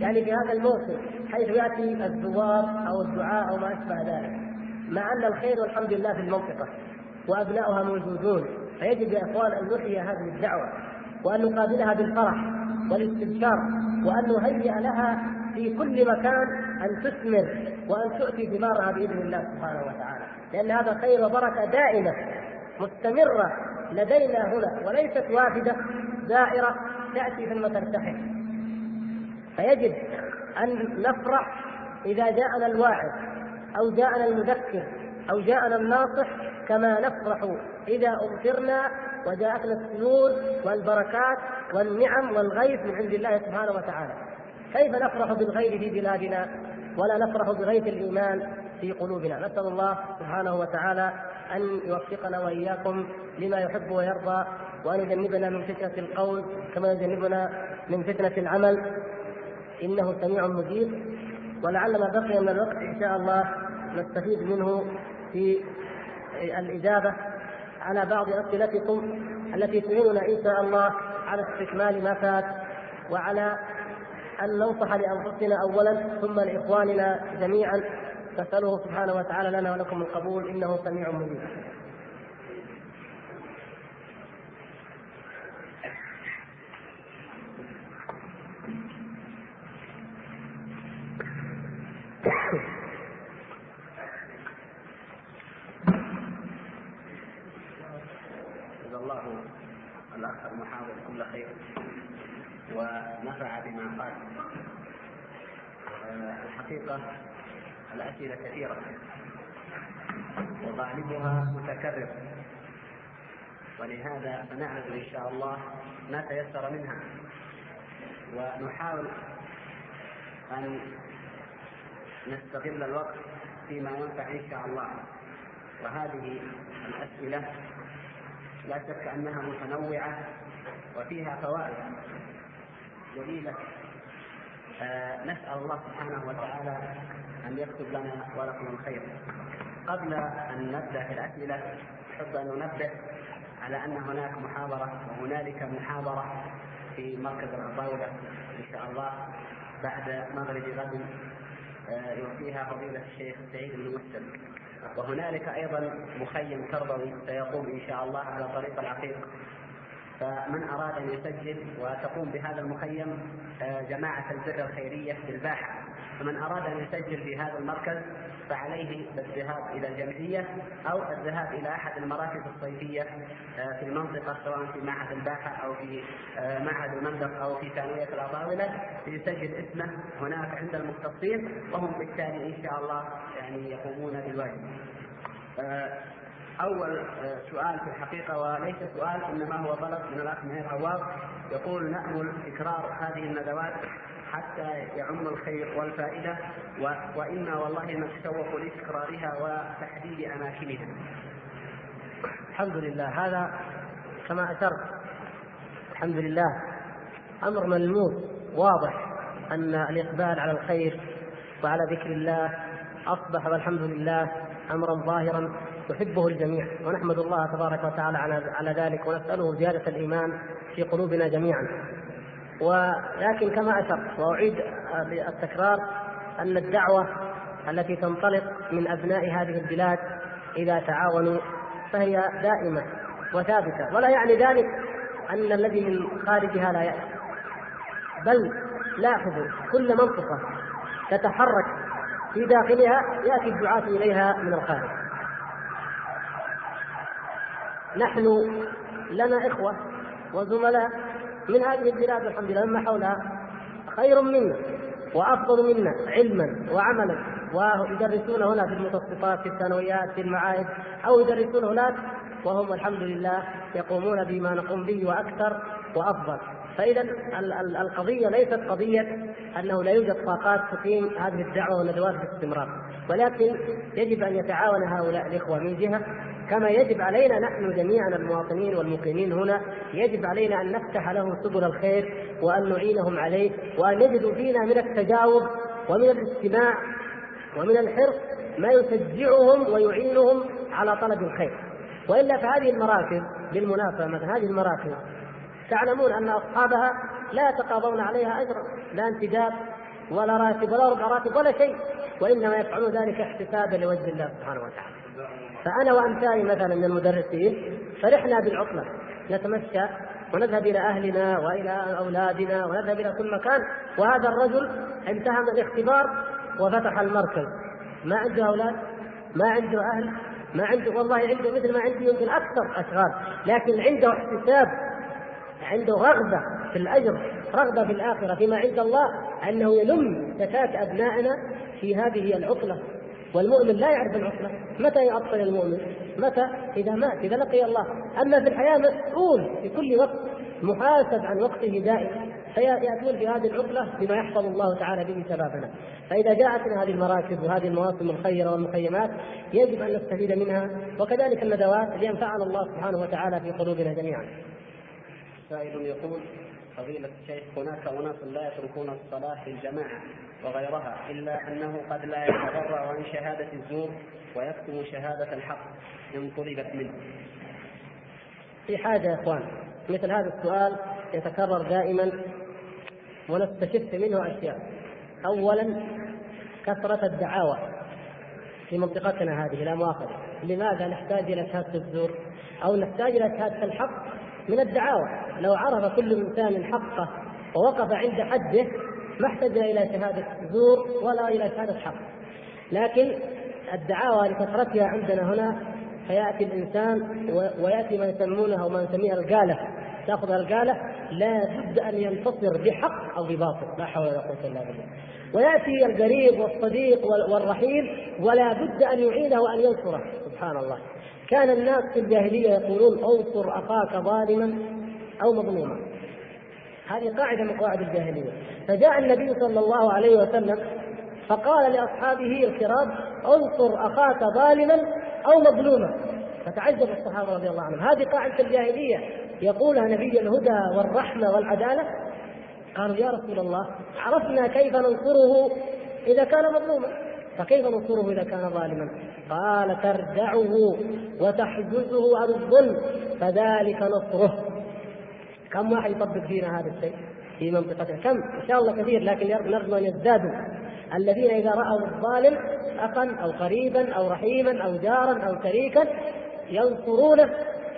يعني في هذا الموسم حيث يأتي الزوار أو الدعاء أو ما أشبه ذلك. مع أن الخير والحمد لله في المنطقة وأبناؤها موجودون فيجب يا إخوان أن نحيي هذه الدعوة وأن نقابلها بالفرح والاستبشار وأن نهيئ لها في كل مكان أن تثمر وأن تؤتي ثمارها بإذن الله سبحانه وتعالى. لأن هذا خير وبركة دائمة مستمرة لدينا هنا وليست وافدة دائرة تأتي ثم ترتحل. فيجب أن نفرح إذا جاءنا الواعظ أو جاءنا المذكر أو جاءنا الناصح كما نفرح إذا أمطرنا وجاءتنا السرور والبركات والنعم والغيث من عند الله سبحانه وتعالى. كيف نفرح بالغيث في بلادنا ولا نفرح بغيث الإيمان في قلوبنا؟ نسأل الله سبحانه وتعالى أن يوفقنا وإياكم لما يحب ويرضى وأن يجنبنا من فتنة القول كما يجنبنا من فتنة العمل. إنه سميع مجيب. ولعل ما بقي من الوقت إن شاء الله. نستفيد منه في الإجابة على بعض أسئلتكم التي تعيننا إن شاء الله على استكمال ما فات وعلى أن ننصح لأنفسنا أولا ثم لإخواننا جميعا. نسأله سبحانه وتعالى لنا ولكم القبول. إنه سميع مجيب. الله الأخ المحاضر كل خير ونفع بما قال. آه، الحقيقة الأسئلة كثيرة. وغالبها متكرر. ولهذا سنعرض إن شاء الله ما تيسر منها. ونحاول أن نستغل الوقت فيما ينفع إن شاء الله. وهذه الأسئلة لا شك أنها متنوعة وفيها فوائد جليله آه نسأل الله سبحانه وتعالى أن يكتب لنا ولكم الخير. قبل أن نبدأ في الأسئلة أحب أن أنبه على أن هناك محاضرة وهنالك محاضرة في مركز العطاوله إن شاء الله بعد مغرب غد آه يوفيها فضيلة الشيخ سعيد بن مسلم وهنالك أيضا مخيم تربوي سيقوم إن شاء الله على طريق العقيق. فمن أراد أن يسجل وتقوم بهذا المخيم آه، جماعة البر الخيرية في الباحة فمن أراد أن يسجل في هذا المركز فعليه بالذهاب إلى الجمعية أو الذهاب إلى أحد المراكز الصيفية آه، في المنطقة سواء في معهد الباحة أو في آه، معهد المندق أو في ثانوية الأطاولة ليسجل اسمه هناك عند المختصين وهم بالتالي إن شاء الله يعني يقومون بالواجب. أول سؤال في الحقيقة وليس سؤال إنما هو طلب من الأخ مهير عوض يقول نأمل تكرار هذه الندوات حتى يعم الخير والفائدة. وأنا والله نتشوق لتكرارها وتحديد أماكنها. الحمد لله هذا كما أشرت الحمد لله أمر ملموس واضح أن الإقبال على الخير وعلى ذكر الله أصبح والحمد لله أمرا ظاهرا يحبه الجميع ونحمد الله تبارك وتعالى على على ذلك ونسأله زيادة الإيمان في قلوبنا جميعا. ولكن كما أشرت وأعيد التكرار أن الدعوة التي تنطلق من أبناء هذه البلاد إذا تعاونوا فهي دائمة وثابتة. ولا يعني ذلك أن الذي من خارجها لا يأتي. بل لاحظوا كل منطقة تتحرك في داخلها يأتي الدعاة إليها من الخارج. نحن لنا إخوة وزملاء من هذه البلاد الحمد لله مما حولها خير منا وأفضل منا علما وعملا ويدرسون هنا في المتوسطات في الثانويات في المعاهد أو يدرسون هناك وهم الحمد لله يقومون بما نقوم به وأكثر وأفضل. فإذا القضية ليست قضية أنه لا يوجد طاقات تقيم هذه الدعوة والندوات باستمرار ولكن يجب أن يتعاون هؤلاء الإخوة من جهة كما يجب علينا نحن جميعا المواطنين والمقيمين هنا يجب علينا أن نفتح لهم سبل الخير وأن نعينهم عليه وأن يجدوا فينا من التجاوب ومن الاستماع ومن الحرص ما يشجعهم ويعينهم على طلب الخير. وإلا فهذه المراكز بالمناسبه مثلا هذه المراكز تعلمون أن أصحابها لا يتقاضون عليها اجرا لا انتداب ولا راتب ولا ربع راتب ولا شيء وإنما يفعلون ذلك احتسابا لوجه الله سبحانه وتعالى. فأنا وأمثالي مثلا من المدرسين فرحنا بالعطله نتمشى ونذهب إلى أهلنا وإلى أولادنا ونذهب إلى كل مكان وهذا الرجل امتهن الاختبار وفتح المركز. ما عنده أولاد ما عنده أهل ما عنده والله عنده مثل ما عندي يمكن أكثر أشغال لكن عنده احتساب عنده رغبة في الأجر رغبة في الآخرة فيما عند الله أنه يلم زكاة أبنائنا في هذه العطله والمؤمن لا يعرف العطله متى يعطل المؤمن؟ متى؟ إذا مات إذا لقي الله. أما في الحياة مسؤول في كل وقت محاسب عن وقته دائما. فيأتون بهذه العطلة بما يحفظ الله تعالى به شبابنا فإذا جاءتنا هذه المراكز وهذه المواسم الخيرة والمخيمات يجب أن نستفيد منها وكذلك الندوات لينفعنا الله سبحانه وتعالى في قلوبنا جميعا. سائل يقول فضيلة الشيخ هناك أناس لا يتركون الصلاة في الجماعة وغيرها إلا أنه قد لا يتبرع عن شهادة الزور ويكتم شهادة الحق إن طلبت منه. في حاجة يا إخوان مثل هذا السؤال يتكرر دائما ونستشف منه أشياء. أولا كثرة الدعاوى في منطقتنا هذه لا مؤاخذة. لماذا نحتاج إلى شهادة الزور أو نحتاج إلى شهادة الحق من الدعاوى؟ لو عرف كل إنسان حقه ووقف عند حده ما احتاج إلى شهادة زور ولا إلى شهادة حق. لكن الدعاوى لكثرتها عندنا هنا فيأتي الإنسان ويأتي ما يسمونه أو ما نسميه القالة تأخذ القالة لا بد أن ينتصر بحق أو بباطل. لا حول ولا قوة إلا بالله. ويأتي القريب والصديق والرحيم ولا بد أن يعينه وأن ينصره. سبحان الله. كان الناس في الجاهلية يقولون انصر أخاك ظالما أو مظلوما هذه قاعدة من قواعد الجاهلية. فجاء النبي صلى الله عليه وسلم فقال لأصحابه الكرام انصر أخاك ظالما أو مظلوما. فتعجب الصحابة رضي الله عنهم. هذه قاعدة الجاهلية. يقولها نبي الهدى والرحمة والعدالة. قالوا يا رسول الله عرفنا كيف ننصره إذا كان مظلوما. فكيف ننصره إذا كان ظالما؟ قال تردعه وتحجزه عن الظلم فذلك نصره. كم واحد يطبق فينا هذا الشيء في منطقتنا كم إن شاء الله كثير لكن نرجو أن يزدادوا. الذين إذا رأوا الظالم اخا أو قريبا أو رحيما أو جارا أو شريكا ينصرونه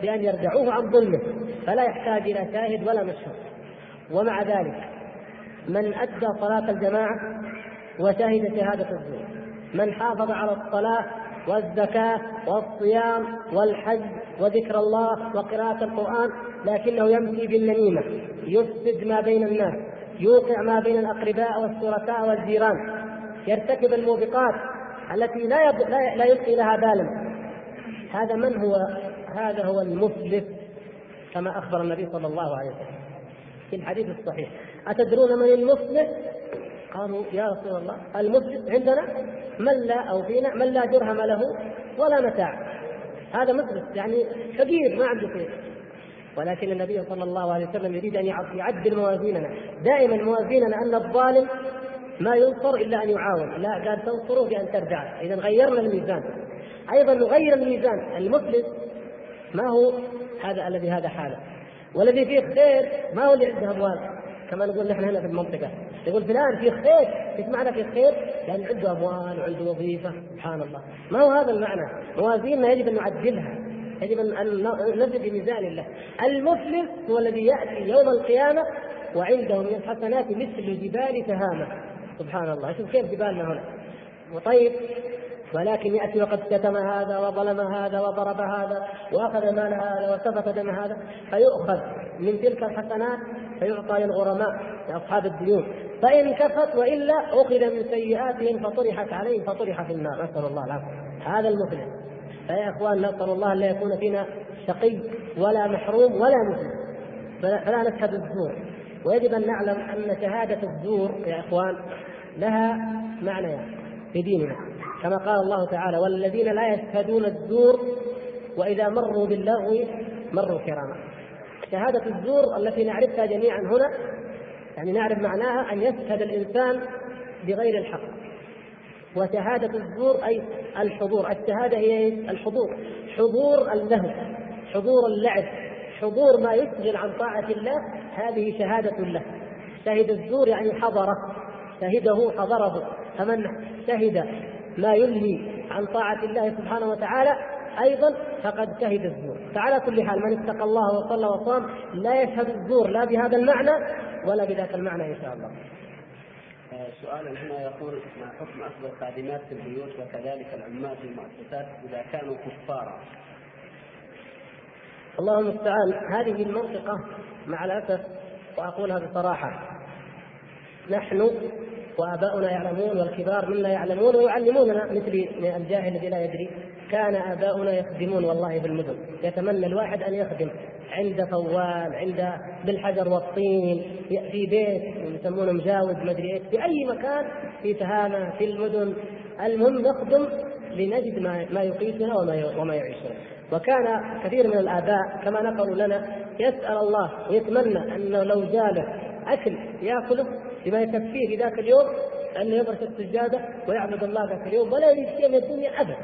بأن يردعوه عن ظلمه. فلا يحتاج إلى شاهد ولا مشهود. ومع ذلك من أدى صلاة الجماعة وشهد شهادة الزور من حافظ على الصلاة والزكاة والصيام والحج وذكر الله وقراءة القرآن لكنه يمشي بالنميمة يفسد ما بين الناس يوقع ما بين الأقرباء والشركاء والجيران. يرتكب الموبقات التي لا لا يلقي لها بالا. هذا من هو؟ هذا هو المفلس كما أخبر النبي صلى الله عليه وسلم في الحديث الصحيح. أتدرون من المفلس؟ قالوا يا رسول الله المفلس عندنا من لا أو فينا من لا درهم له ولا متاع. هذا مفلس يعني فقير ما عنده شيء ولكن النبي صلى الله عليه وسلم يريد أن يعدل موازيننا. دائما موازيننا أن الظالم ما ينصر إلا أن يعاون. لا قال تنصره بأن ترجع. اذا غيرنا الميزان. أيضا نغير الميزان. المفلس ما هو هذا الذي هذا حاله. والذي فيه خير ما هو اللي عنده أموال. كما نقول نحن هنا في المنطقة. يقول فلان فيه خير إيش معنى فيه خير؟ لأن عنده أموال وعنده وظيفة سبحان الله. ما هو هذا المعنى؟ موازيننا يجب أن نعدلها. يجب ان نزل بميزان الله. المفلس هو الذي يأتي يوم القيامة وعنده من الحسنات مثل جبال تهامة. سبحان الله. شوف كيف جبالنا هنا. وطيب ولكن يأتي وقد شتم هذا وظلم هذا وضرب هذا وأخذ مال هذا وسفك دم هذا فيؤخذ من تلك الحسنات فيعطى للغرماء لأصحاب الديون. فإن كفت وإلا أخذ من سيئاتهم فطرحت عليهم فطرح في النار. نسأل الله العافية. هذا المفلس فيا إخوان نسأل الله أن لا يكون فينا شقي ولا محروم ولا مفلس فلا نشهد الزور. ويجب أن نعلم أن شهادة الزور يا إخوان لها معنيان في ديننا. كما قال الله تعالى والذين لا يشهدون الزور وإذا مروا باللغو مروا كراما. شهادة الزور التي نعرفها جميعا هنا. يعني نعرف معناها أن يشهد الإنسان بغير الحق. وشهادة الزور أي الحضور. الشهادة هي الحضور. حضور اللهو حضور اللعب. حضور ما يشغل عن طاعة الله. هذه شهادة له. شهد الزور يعني حضره. شهده حضره. فمن شهد ما يلهي عن طاعة الله سبحانه وتعالى أيضا فقد شهد الزور. فعلى كل حال من اتقى الله وصلى وصام لا يشهد الزور لا بهذا المعنى ولا بذاك المعنى إن شاء الله. آه، سؤال هنا يقول ما حكم أخذ الخادمات في البيوت وكذلك العمال في المؤسسات إذا كانوا كفارا. الله المستعان. هذه المنطقة مع الأسف وأقولها بصراحة نحن وآباؤنا يعلمون والكبار منا يعلمون ويعلموننا مثل الجاهل الذي لا يدري. كان آباؤنا يخدمون والله في المدن يتمنى الواحد أن يخدم عند فوال عند بالحجر والطين في بيت يسمونه مجاوز مدري إيش في أي مكان في تهامه في المدن. المهم نخدم لنجد ما ما يقيتنا وما وما يعيشنا. وكان كثير من الآباء كما نقلوا لنا يسأل الله ويتمنى انه لو جاله أكل يأكله بما يكفيه في ذاك اليوم انه يفرش السجادة ويعبد الله ذاك اليوم ولا يريد شيء من الدنيا ابدا.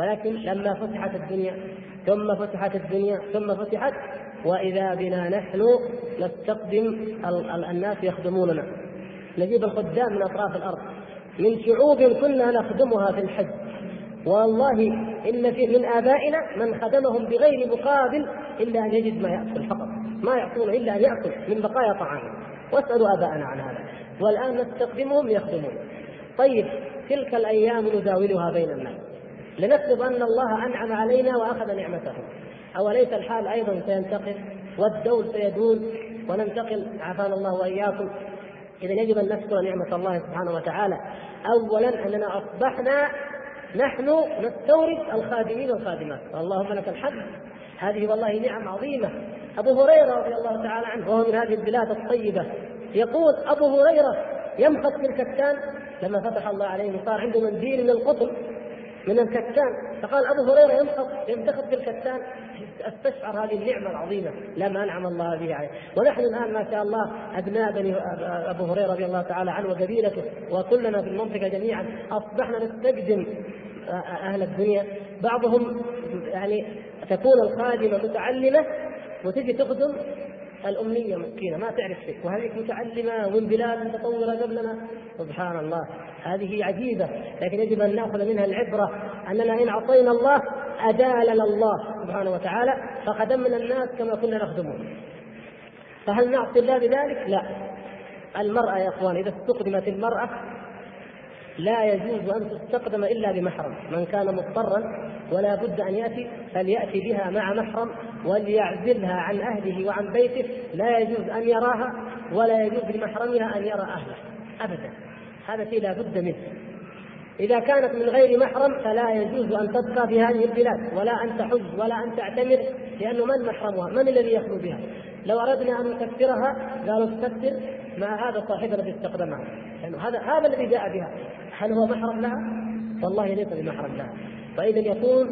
ولكن لما فتحت الدنيا ثم فتحت الدنيا ثم فتحت وإذا بنا نحن نستقدم الناس يخدموننا. نجيب الخدام من أطراف الأرض. من شعوب كنا نخدمها في الحج. والله إن في من آبائنا من خدمهم بغير مقابل إلا أن يجد ما يأكل فقط. ما يعطون إلا أن يأكل من بقايا طعامه واسألوا آباءنا عن هذا. والآن نستخدمهم يخدمون. طيب تلك الأيام نداولها بين الناس. لنفرض أن الله أنعم علينا وأخذ نعمته. أوليس الحال أيضا سينتقل والدول سيدول وننتقل عافانا الله وإياكم. اذا يجب أن نشكر نعمة الله سبحانه وتعالى. اولا أننا أصبحنا نحن نستورد الخادمين والخادمات. اللهم لك الحمد. هذه والله نعم عظيمة. أبو هريرة رضي الله تعالى عنه وهو من هذه البلاد الطيبة يقول أبو هريرة يمخط في الكتان لما فتح الله عليه صار عنده منديل من القطن من الكتان. فقال أبو هريرة يمخط ينتخب بالكتان. أستشعر هذه النعمة العظيمة. لما انعم الله به عليه ونحن الآن ما شاء الله أبناء بني أبو هريرة رضي الله تعالى عنه وقبيلته. وكلنا في المنطقة جميعا. أصبحنا نستخدم أهل الدنيا. بعضهم يعني تكون الخادمة متعلمة وتجي تخدم الأمية مسكينة ما تعرف شيء وهذه متعلمة ومن بلاد متطورة قبلنا. سبحان الله هذه عجيبة. لكن يجب أن نأخذ منها العبرة أننا إن أعطينا الله أدالنا الله سبحانه وتعالى فخدمنا الناس كما كنا نخدمهم. فهل نعصي الله بذلك؟ لا. المرأة يا إخوان إذا استخدمت المرأة لا يجوز أن تستقدم إلا بمحرم، من كان مضطرا ولا بد أن يأتي فليأتي بها مع محرم وليعزلها عن أهله وعن بيته، لا يجوز أن يراها ولا يجوز لمحرمها أن يرى أهله ابدا. هذا شيء لا بد منه. إذا كانت من غير محرم فلا يجوز أن تبقى في هذه البلاد ولا أن تحج ولا أن تعتمر لأنه من محرمها؟ من الذي يخلو بها؟ لو أردنا أن نكفرها قالوا تكفر مع هذا صاحبنا الذي استخدمها يعني هذا هذا الذي جاء بها هل هو محرم لها؟ والله ليس بمحرم لها. فإذا يكون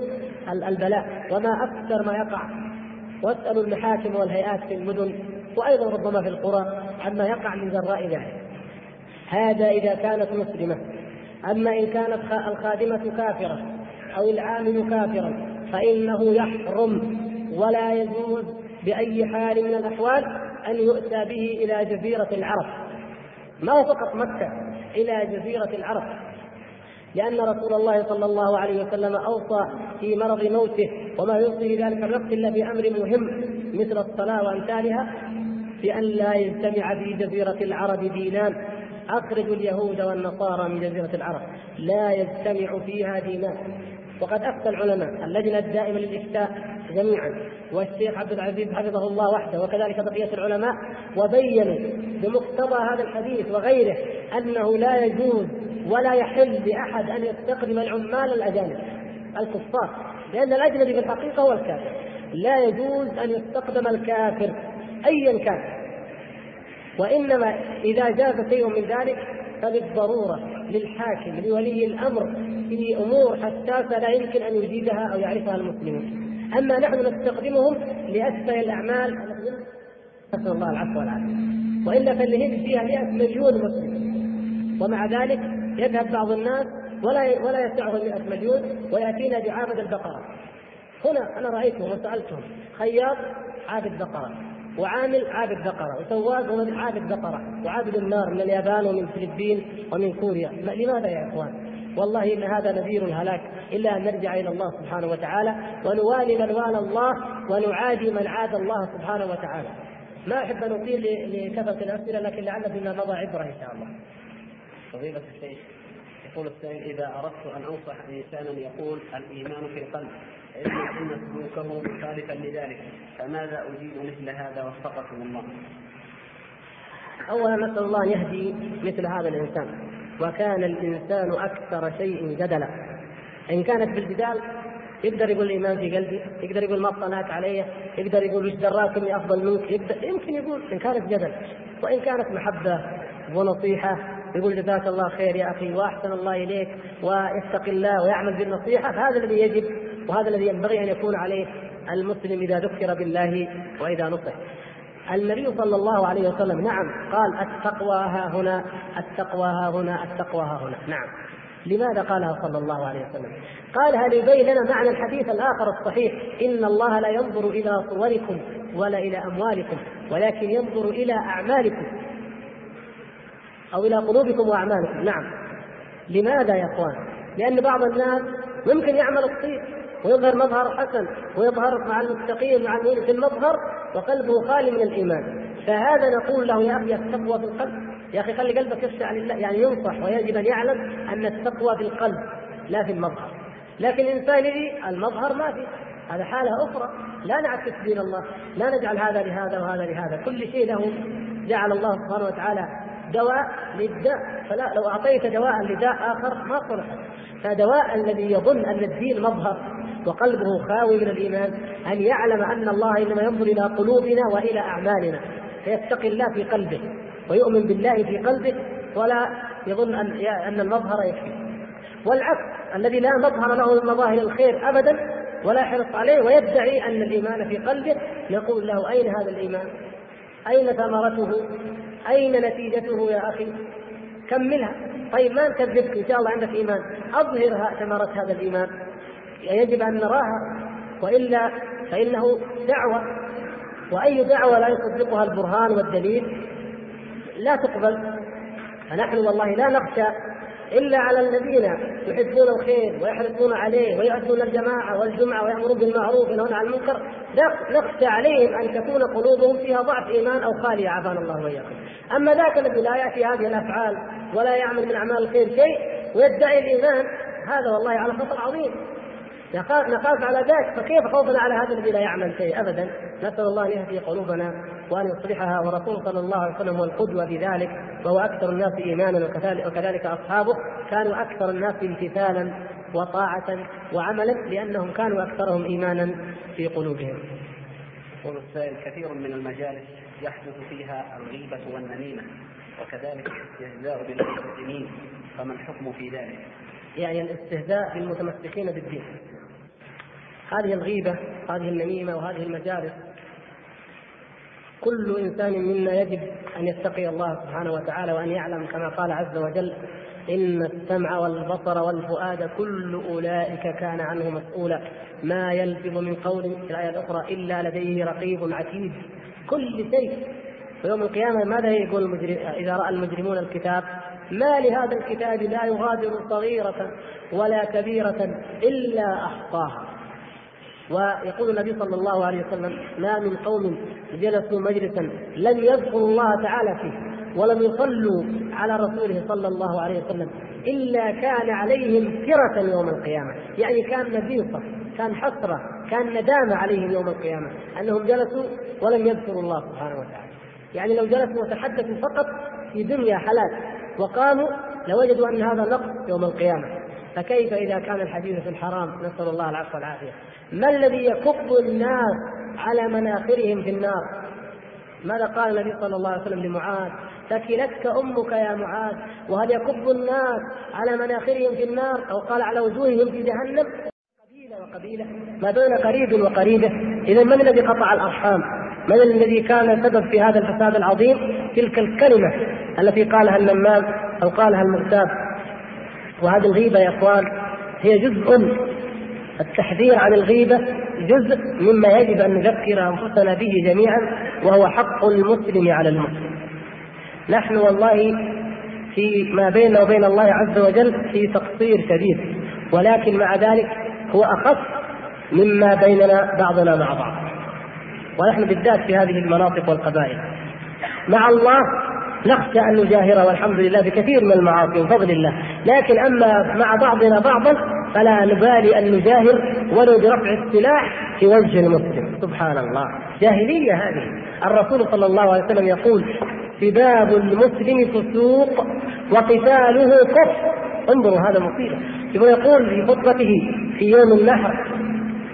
البلاء وما أكثر ما يقع. واسألوا المحاكم والهيئات في المدن وأيضا ربما في القرى عما يقع من جراء ذلك. هذا إذا كانت مسلمة. أما إن كانت الخادمة كافرة أو العامل كافرا فإنه يحرم. ولا يجوز بأي حال من الأحوال أن يؤتى به إلى جزيرة العرب. ما هو فقط مكة؟ إلى جزيرة العرب لأن رسول الله صلى الله عليه وسلم أوصى في مرض موته وما يوصي ذلك الوقت إلا بأمر مهم مثل الصلاة وأمثالها بأن لا يجتمع في جزيرة العرب دينان. أخرجوا اليهود والنصارى من جزيرة العرب لا يجتمع فيها دينان. وقد أفتى العلماء اللجنة الدائمة للإفتاء جميعا والشيخ عبد العزيز حفظه الله وحده وكذلك بقية العلماء وبينوا بمقتضى هذا الحديث وغيره أنه لا يجوز ولا يحل لأحد أن يستخدم العمال الأجانب الكفار لأن الأجنبي في الحقيقة هو الكافر. لا يجوز أن يستخدم الكافر أيا كان. وإنما إذا جاز شيء من ذلك فبالضرورة للحاكم لولي الأمر في أمور حساسة لا يمكن أن يجيدها أو يعرفها المسلمون. أما نحن نستخدمهم لأسفل الأعمال. نسأل الله العفو والعافية. وإلا فالهند فيها 100 مليون مسلم. ومع ذلك يذهب بعض الناس ولا ولا يسعهم 100 مليون ويأتينا بعابد البقرة. هنا أنا رأيتهم وسألتهم خياط عابد بقرة وعامل عابد بقرة وسواق عابد بقرة وعابد النار من اليابان ومن الفلبين ومن كوريا. لماذا يا إخوان؟ والله إن هذا نذير الهلاك إلا أن نرجع إلى الله سبحانه وتعالى ونوالي من والى الله ونعادي من عاد الله سبحانه وتعالى. ما أحب أن أطيل لكثرة الأسئلة لكن لعل فيما مضى عبرة إن شاء الله. فضيلة الشيخ يقول السائل إذا أردت أن أنصح إنسانا يقول الإيمان في القلب علما أن سلوكه مخالفا لذلك فماذا أجيب مثل هذا وفقكم الله؟ أولا نسأل الله أن يهدي مثل هذا الإنسان. وكان الإنسان أكثر شيء جدلا إن كانت بالجدال يقدر يقول الايمان في قلبي، يقدر يقول ما اطلعت علي، يقدر يقول وش دراك اني أفضل منك، يقدر يمكن يقول إن كانت جدل، وإن كانت محبة ونصيحة يقول جزاك الله خير يا أخي وأحسن الله إليك ويتقي الله ويعمل بالنصيحة فهذا الذي يجب وهذا الذي ينبغي أن يكون عليه المسلم إذا ذكر بالله وإذا نصح. النبي صلى الله عليه وسلم نعم قال التقوى ها هنا التقوى ها هنا التقوى ها هنا. نعم. لماذا قالها صلى الله عليه وسلم؟ قالها ليبين لنا معنى الحديث الآخر الصحيح إن الله لا ينظر إلى صوركم ولا إلى أموالكم ولكن ينظر إلى أعمالكم أو إلى قلوبكم وأعمالكم. نعم. لماذا يا إخوان؟ لأن بعض الناس ممكن يعمل الطيب. ويظهر مظهر حسن ويظهر مع المتقين مع في المظهر وقلبه خالي من الإيمان. فهذا نقول له يا أخي التقوى في القلب يا أخي خلي قلبك يخشع لله يعني ينصح ويجب أن يعلم أن التقوى في القلب لا في المظهر. لكن الإنسان يجي المظهر ما في. هذا حالة أخرى. لا نعكس دين الله لا نجعل هذا لهذا وهذا لهذا. كل شيء له جعل الله سبحانه وتعالى دواء للداء فلا لو أعطيت دواء لداء آخر ما صلح فدواء الذي يظن أن الدين مظهر وقلبه خاوي من الإيمان أن يعلم أن الله إنما ينظر إلى قلوبنا وإلى أعمالنا فيتقي الله في قلبه ويؤمن بالله في قلبه ولا يظن أن أن المظهر يكفي والعكس الذي لا مظهر له من مظاهر الخير ابدا ولا يحرص عليه ويدعي أن الإيمان في قلبه نقول له أين هذا الإيمان؟ أين ثمرته؟ أين نتيجته يا أخي؟ كملها طيب ما نكذبك إن شاء الله عندك إيمان. اظهر ثمرة هذا الإيمان. يجب أن نراها وإلا فإنه دعوة وأي دعوة لا يصدقها البرهان والدليل لا تقبل. فنحن والله لا نخشى إلا على الذين يحبون الخير ويحرصون عليه ويؤدون الجماعة والجمعة ويأمرون بالمعروف وينهون عن المنكر نخشى عليهم أن تكون قلوبهم فيها ضعف إيمان أو خاليه عافانا الله وإياكم. أما ذاك الذي لا يأتي هذه الأفعال ولا يعمل من أعمال الخير شيء ويدعي الإيمان هذا والله على خطر عظيم نخاف على ذاك فكيف خوفنا على هذا الذي لا يعمل شيء ابدا نسأل الله أن يهدي قلوبنا وأن يصلحها ورسوله صلى الله عليه وسلم هو القدوه في ذلك وهو أكثر الناس إيمانا وكذلك, وكذلك أصحابه كانوا أكثر الناس امتثالا وطاعة وعملا لأنهم كانوا أكثرهم إيمانا في قلوبهم. يقول السائل كثير من المجالس يحدث فيها الغيبة والنميمة وكذلك الاستهزاء بالمسلمين فما الحكم في ذلك؟ يعني الاستهزاء بالمتمسكين بالدين هذه الغيبة هذه النميمة وهذه المجالس كل إنسان منا يجب أن يتقي الله سبحانه وتعالى وأن يعلم كما قال عز وجل إن السمع والبصر والفؤاد كل أولئك كان عنه مسؤولا. ما يلفظ من قول في الآية الأخرى إلا لديه رقيب عتيد. كل شيء. ويوم القيامة ماذا يقول المجرم إذا رأى المجرمون الكتاب؟ ما لهذا الكتاب لا يغادر صغيرة ولا كبيرة إلا أحصاها. ويقول النبي صلى الله عليه وسلم ما من قوم جلسوا مجلسا لم يذكروا الله تعالى فيه ولم يصلوا على رسوله صلى الله عليه وسلم إلا كان عليهم كرة يوم القيامة، يعني كان نبيصة، كان حسرة، كان ندامة عليهم يوم القيامة أنهم جلسوا ولم يذكروا الله سبحانه وتعالى. يعني لو جلسوا وتحدثوا فقط في دنيا حلال وقاموا لوجدوا أن هذا نقص يوم القيامة. فكيف إذا كان الحديث في الحرام؟ نسأل الله العفو والعافية. ما الذي يكب الناس على مناخرهم في النار؟ ماذا قال النبي صلى الله عليه وسلم لمعاذ؟ ثكلتك أمك يا معاذ وهل يكب الناس على مناخرهم في النار؟ أو قال على وجوههم في جهنم؟ قبيلة وقبيلة ما بين قريب وقريبة. اذا من الذي قطع الأرحام؟ من الذي كان سبب في هذا الفساد العظيم؟ تلك الكلمة التي قالها النمام أو قالها المغتاب وهذه الغيبة يا إخوان هي جزء التحذير عن الغيبة جزء مما يجب أن نذكر أنفسنا به جميعا وهو حق المسلم على المسلم. نحن والله في ما بيننا وبين الله عز وجل في تقصير شديد ولكن مع ذلك هو اخف مما بيننا بعضنا مع بعض. ونحن بالذات في هذه المناطق والقبائل. مع الله نخشى أن نجاهر والحمد لله بكثير من المعاصي بفضل الله، لكن أما مع بعضنا بعضا فلا نبالي أن نجاهر ولو برفع السلاح في وجه المسلم، سبحان الله، جاهلية هذه، الرسول صلى الله عليه وسلم يقول: سباب المسلم فسوق وقتاله كفر، انظروا هذا مصيبة، يقول في خطبته في يوم النحر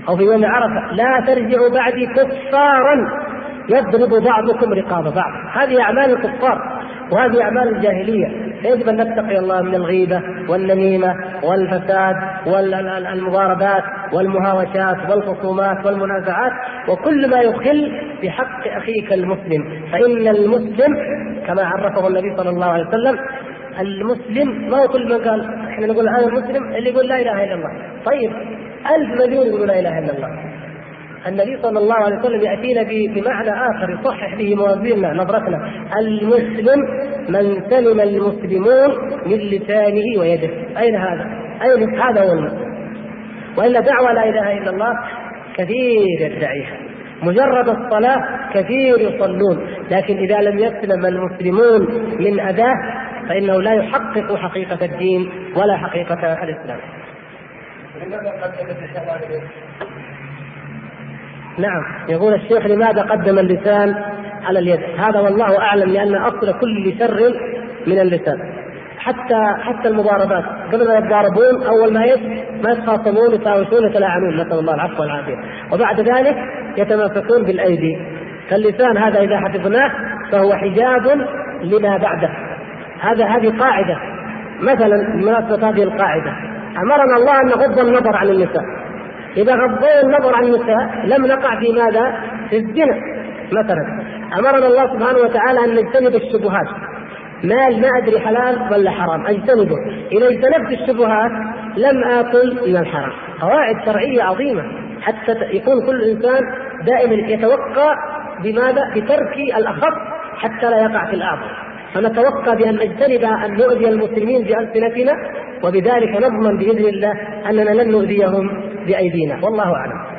أو في يوم عرفة: لا ترجعوا بعدي كفارا. يضرب بعضكم رقاب بعض. هذه أعمال الكفار وهذه أعمال الجاهلية. فيجب أن نتقي الله من الغيبة والنميمة والفساد والمضاربات والمهاوشات والخصومات والمنازعات وكل ما يخل بحق أخيك المسلم. فإن المسلم كما عرفه النبي صلى الله عليه وسلم المسلم ما هو كل من قال إحنا نقول أنا مسلم اللي يقول لا إله إلا الله. طيب ألف مليون يقول لا إله إلا الله. النبي صلى الله عليه وسلم يأتينا بمعنى آخر يصحح به موازيننا نظرتنا المسلم من سلم المسلمون من لسانه ويده أين هذا؟ أين هذا هو المسلم وإلا دعوة لا إله إلا الله كثير يدعيها مجرد الصلاة كثير يصلون لكن إذا لم يسلم المسلمون من أداة فإنه لا يحقق حقيقة الدين ولا حقيقة الإسلام. نعم. يقول الشيخ لماذا قدم اللسان على اليد؟ هذا والله أعلم لأن أصل كل شر من اللسان. حتى حتى المضاربات. قبل ما يتضاربون أول ما يس ما يتخاصمون يتهاوشون يتلاعنون. نسأل الله العفو والعافية. وبعد ذلك يتماسكون بالأيدي. فاللسان هذا إذا حفظناه فهو حجاب لما بعده. هذا هذه قاعدة. مثلا بمناسبة هذه القاعدة أمرنا الله أن نغض النظر عن النساء إذا غضينا النظر عن النساء لم نقع في ماذا؟ في الزنا مثلا. أمرنا الله سبحانه وتعالى أن نجتنب الشبهات. مال ما أدري حلال ولا حرام أجتنبه. إذا اجتنبت الشبهات لم آكل من الحرام. قواعد شرعية عظيمة. حتى يكون كل إنسان دائما يتوقع بماذا؟ بترك الأخف حتى لا يقع في الأعظم فنتوقع بأن نجتنب أن نؤذي المسلمين بألسنتنا وبذلك نضمن بإذن الله أننا لن نؤذيهم بأيدينا. والله أعلم.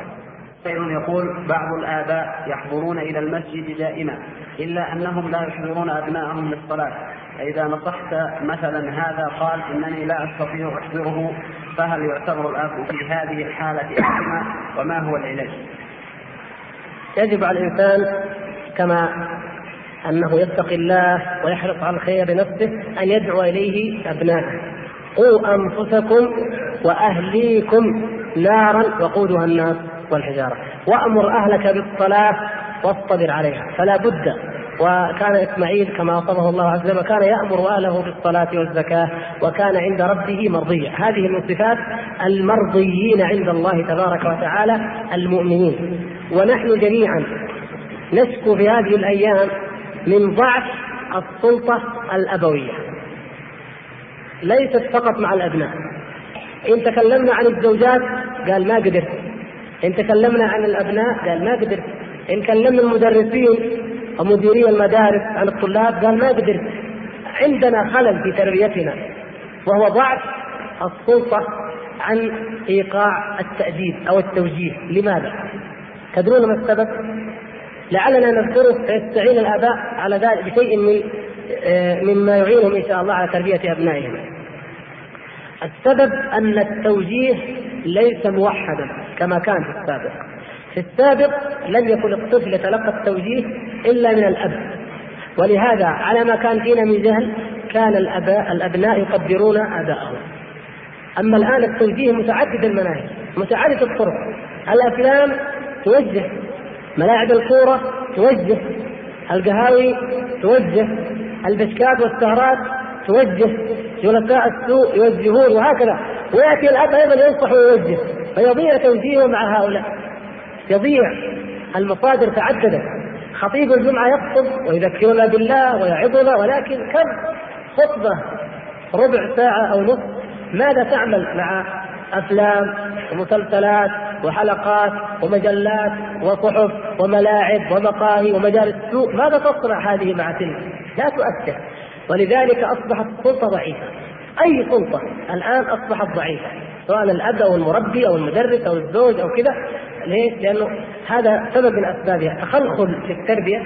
خير يقول بعض الآباء يحضرون إلى المسجد دائما إلا أنهم لا يحضرون أبنائهم للصلاة فإذا نصحت مثلا هذا قال إنني لا أستطيع أحضره فهل يعتبر الأب في هذه الحالة أحكم وما هو العلاج؟ يجب على الإنسان كما أنه يتقي الله ويحرص على الخير لنفسه أن يدعو إليه أبنائه قوا أنفسكم وأهليكم نارا وقودها الناس والحجارة. وأمر أهلك بالصلاة واصطبر عليها. فلا بد وكان إسماعيل كما وصفه الله عز وجل كان يأمر أهله بالصلاة والزكاة وكان عند ربه مرضيا هذه من صفات المرضيين عند الله تبارك وتعالى المؤمنين. ونحن جميعا نشكو في هذه الأيام من ضعف السلطة الأبوية. ليست فقط مع الأبناء. إن تكلمنا عن الزوجات قال ما قدرت. إن تكلمنا عن الأبناء قال ما قدرت. إن كلمنا المدرسين ومديري المدارس عن الطلاب قال ما قدرت. عندنا خلل في تربيتنا وهو ضعف السلطة عن إيقاع التأديب أو التوجيه. لماذا؟ تدرون ما السبب؟ لعلنا نذكره فيستعين الآباء على ذلك بشيء من آه، مما يعينهم إن شاء الله على تربية أبنائهم. السبب أن التوجيه ليس موحدا كما كان في السابق. في السابق لم يكن الطفل يتلقى التوجيه إلا من الأب. ولهذا على ما كان فينا من جهل كان الاباء الأبناء يقدرون آباءهم. أما الآن التوجيه متعدد المناهج متعدد الطرق. الأفلام توجه ملاعب الكوره توجه القهاوي توجه البشكات والسهرات توجه جلساء السوء يوجهون وهكذا. ويأتي الأب أيضا ينصح ويوجه فيضيع توجيهه مع هؤلاء. يضيع المصادر تعددت خطيب الجمعة يخطب ويذكرنا بالله ويعظنا ولكن كم خطبة؟ ربع ساعة أو نصف. ماذا تعمل مع أفلام ومسلسلات وحلقات ومجلات وصحف وملاعب ومقاهي ومجالس. سوق ماذا تصنع هذه مع تلك؟ لا تؤثر. ولذلك أصبحت السلطه ضعيفة. أي سلطة؟ الآن أصبحت ضعيفة. سواء الأب أو المربي أو المدرس أو الزوج أو كذا. ليش؟ لأنه هذا سبب من اسبابها تخلخل في التربية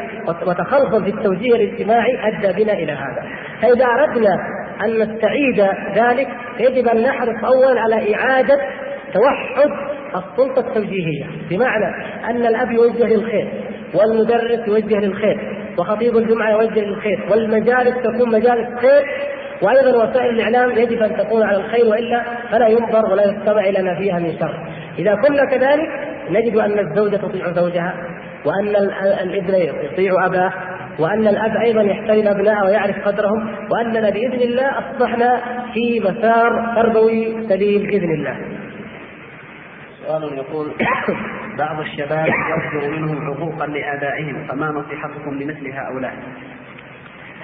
وتخلخل في التوجيه الاجتماعي أدى بنا إلى هذا. فإذا أردنا أن نستعيد ذلك يجب أن نحرص اولا على إعادة توحد السلطة التوجيهية بمعنى أن الأب يوجه للخير والمدرس يوجه للخير وخطيب الجمعة يوجه للخير والمجالس تكون مجالس خير وأيضا وسائل الإعلام يجب أن تكون على الخير وإلا فلا ينظر ولا يستمع إلى ما فيها من شر. إذا كنا كذلك نجد أن الزوجة تطيع زوجها وأن الابن يطيع أباه وأن الأب أيضا يحترم ابنائه ويعرف قدرهم وأننا بإذن الله أصبحنا في مسار تربوي سليم بإذن الله. سؤال يقول بعض الشباب يصدر منهم حقوقا لآبائهم فما نصيحتكم لمثل هؤلاء؟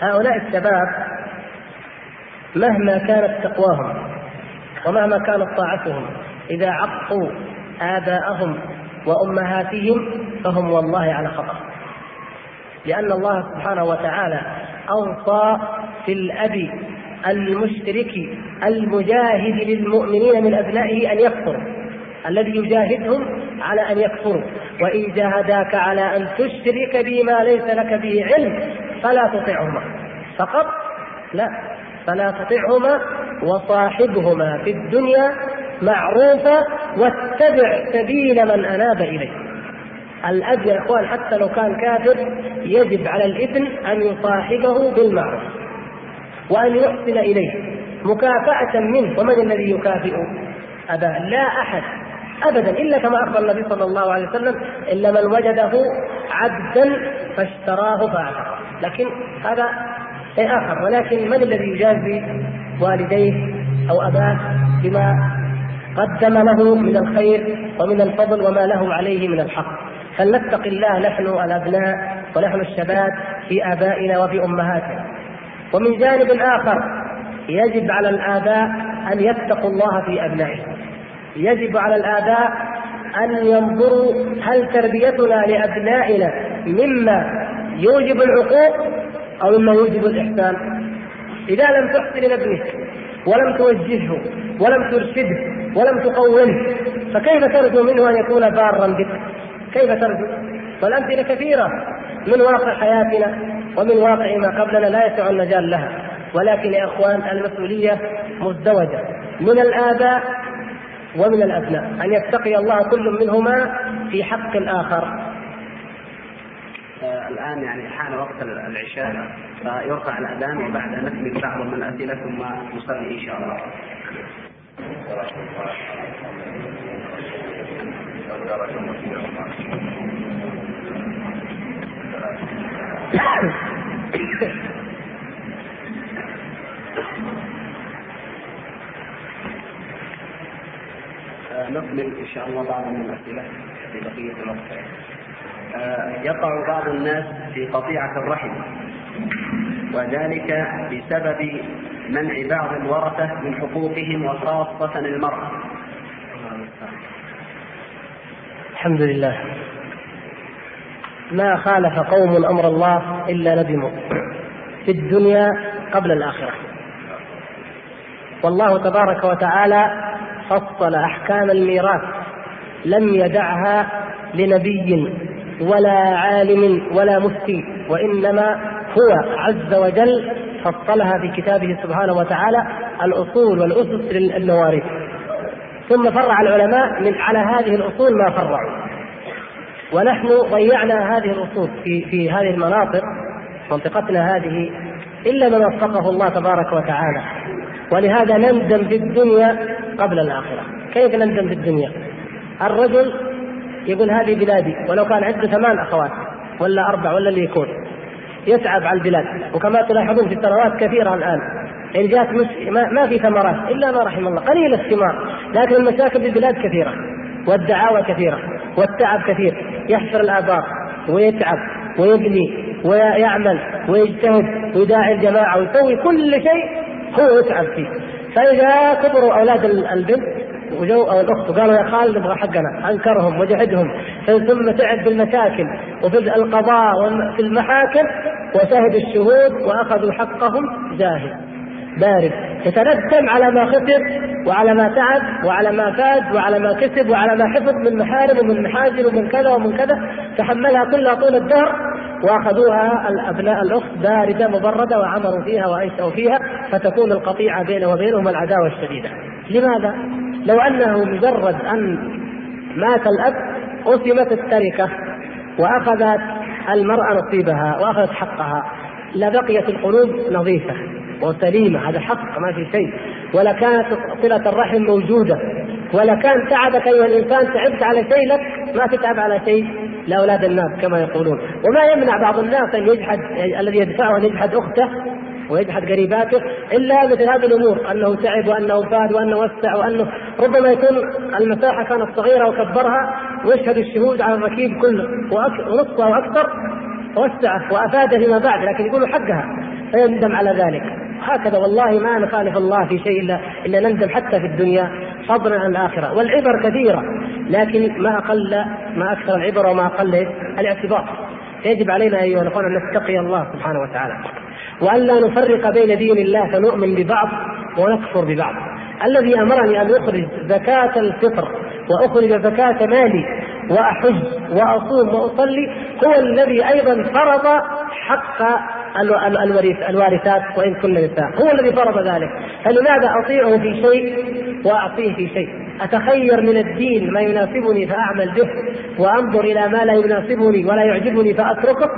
هؤلاء الشباب مهما كانت تقواهم ومهما كانت طاعتهم إذا عقوا آباءهم وأمهاتهم فهم والله على خطأ لأن الله سبحانه وتعالى أوصى في الأب المشرك المجاهد للمؤمنين من أبنائه أن يكفروا الذي يجاهدهم على أن يكفروا. وإن جاهداك على أن تشرك بي ما ليس لك به علم فلا تطعهما. فقط لا فلا تطعهما وصاحبهما في الدنيا معروفا واتبع سبيل من أناب اليه الاب يا إخوان حتى لو كان كافر يجب على الابن أن يصاحبه بالمعروف وأن يحسن إليه مكافأة منه. ومن الذي يكافئ أباه. لا أحد. ابدا إلا كما أخبر النبي صلى الله عليه وسلم إلا من وجده عبدا فاشتراه فاعتقه لكن هذا شيء آخر ولكن من الذي يجازي والديه أو أباه بما قدم له من الخير ومن الفضل وما له عليه من الحق؟ فلنتق الله نحن الأبناء ونحن الشباب في آبائنا وفي أمهاتنا. ومن جانب آخر يجب على الآباء أن يتقوا الله في أبنائهم. يجب على الآباء أن ينظروا هل تربيتنا لأبنائنا مما يوجب العقوق أو مما يوجب الإحسان. إذا لم تحسن لابنك ولم توجهه ولم ترشده ولم تقومه فكيف ترجو منه أن يكون بارا بك؟ كيف ترجو؟ والأمثلة كثيرة من واقع حياتنا ومن واقع ما قبلنا لا يسع المجال لها ولكن يا إخوان المسؤولية مزدوجة. من الآباء ومن الأبناء أن يتقي الله كل منهما في حق الآخر آه الآن يعني حان وقت العشاء فيرفع الأذان وبعد نكمل بعض من الأسئلة ثم نصلي إن شاء الله. نكمل إن شاء الله بعض من الأسئلة في بقية الوقت. آه، يقع بعض الناس في قطيعة الرحم وذلك بسبب منع بعض الورثة من حقوقهم وخاصة المرأة. الحمد لله ما خالف قوم أمر الله إلا ندموا في الدنيا قبل الآخرة والله تبارك وتعالى فصل أحكام الميراث لم يدعها لنبي ولا عالم ولا مفتي وإنما هو عز وجل فصلها في كتابه سبحانه وتعالى الأصول والأسس للمواريث. ثم فرع العلماء من على هذه الأصول ما فرعوا. ونحن ضيعنا هذه الأصول في في هذه المناطق منطقتنا هذه إلا من وفقه الله تبارك وتعالى. ولهذا نندم في الدنيا قبل الآخرة. كيف نندم في الدنيا؟ الرجل يقول هذه بلادي ولو كان عنده ثمان أخوات ولا أربع ولا اللي يكون يتعب على البلاد. وكما تلاحظون في الثروات كثيرة الآن. إن جاءت ما, ما في ثمرات إلا ما رحم الله. قليل الثمار لكن المشاكل في البلاد كثيرة والدعاوى كثيرة والتعب كثير. يحفر الابار ويتعب ويبني ويعمل ويجتهد ويداعي الجماعة ويسوي كل شيء هو يتعب فيه. فاذا كبروا أولاد البنت وجو أو الأخت. وقالوا يا خالد نبغى حقنا. أنكرهم وجحدهم. ثم تعب بالمشاكل وفي القضاء وفي المحاكم وشهد الشهود وأخذوا حقهم جاهز بارد. يتندم على ما خسر وعلى ما تعب وعلى ما فاز وعلى ما كسب وعلى ما حفظ من محارم ومن محاجر ومن كذا ومن كذا. تحملها كلها طول الدهر. وأخذوها الأبناء الأخت باردة مبردة وعمروا فيها وانشأوا فيها فتكون القطيعة بينه وبينهم العداوة الشديدة. لماذا؟ لو أنه مجرد أن مات الأب قسمت التركة وأخذت المرأة نصيبها وأخذت حقها لبقيت القلوب نظيفة وسليمة هذا حق ما في شيء ولكانت صلة الرحم موجودة. ولكان تعبك أيها الإنسان تعبت على شيء لك ما تتعب على شيء لأولاد الناس كما يقولون. وما يمنع بعض الناس أن يجحد الذي يدفعه أن يجحد أخته ويجحد قريباته إلا مثل هذه الأمور أنه تعب وأنه فاد وأنه وسع وأنه ربما يكون المساحة كانت صغيرة وكبرها ويشهد الشهود على الركيب كله ونصفها وأكثر وسعه وافاد فيما بعد لكن يقولوا حقها فيندم على ذلك. هكذا والله ما نخالف الله في شيء إلا إلا نندم حتى في الدنيا فضلا عن الآخرة. والعبر كثيرة لكن ما أقل ما أكثر العبر وما أقل الاعتبار. يجب علينا أيها الاخوان أن نتقي الله سبحانه وتعالى. وأن لا نفرق بين دين الله فنؤمن ببعض ونكفر ببعض. الذي أمرني أن أخرج زكاة الفطر وأخرج زكاة مالي وأحج وأصوم وأصلي هو الذي أيضا فرض حق الوارثات وإن كن نساء. هو الذي فرض ذلك. فلماذا أطيعه في شيء وأعصيه في شيء؟ أتخير من الدين ما يناسبني فأعمل به وأنظر إلى ما لا يناسبني ولا يعجبني فأتركه؟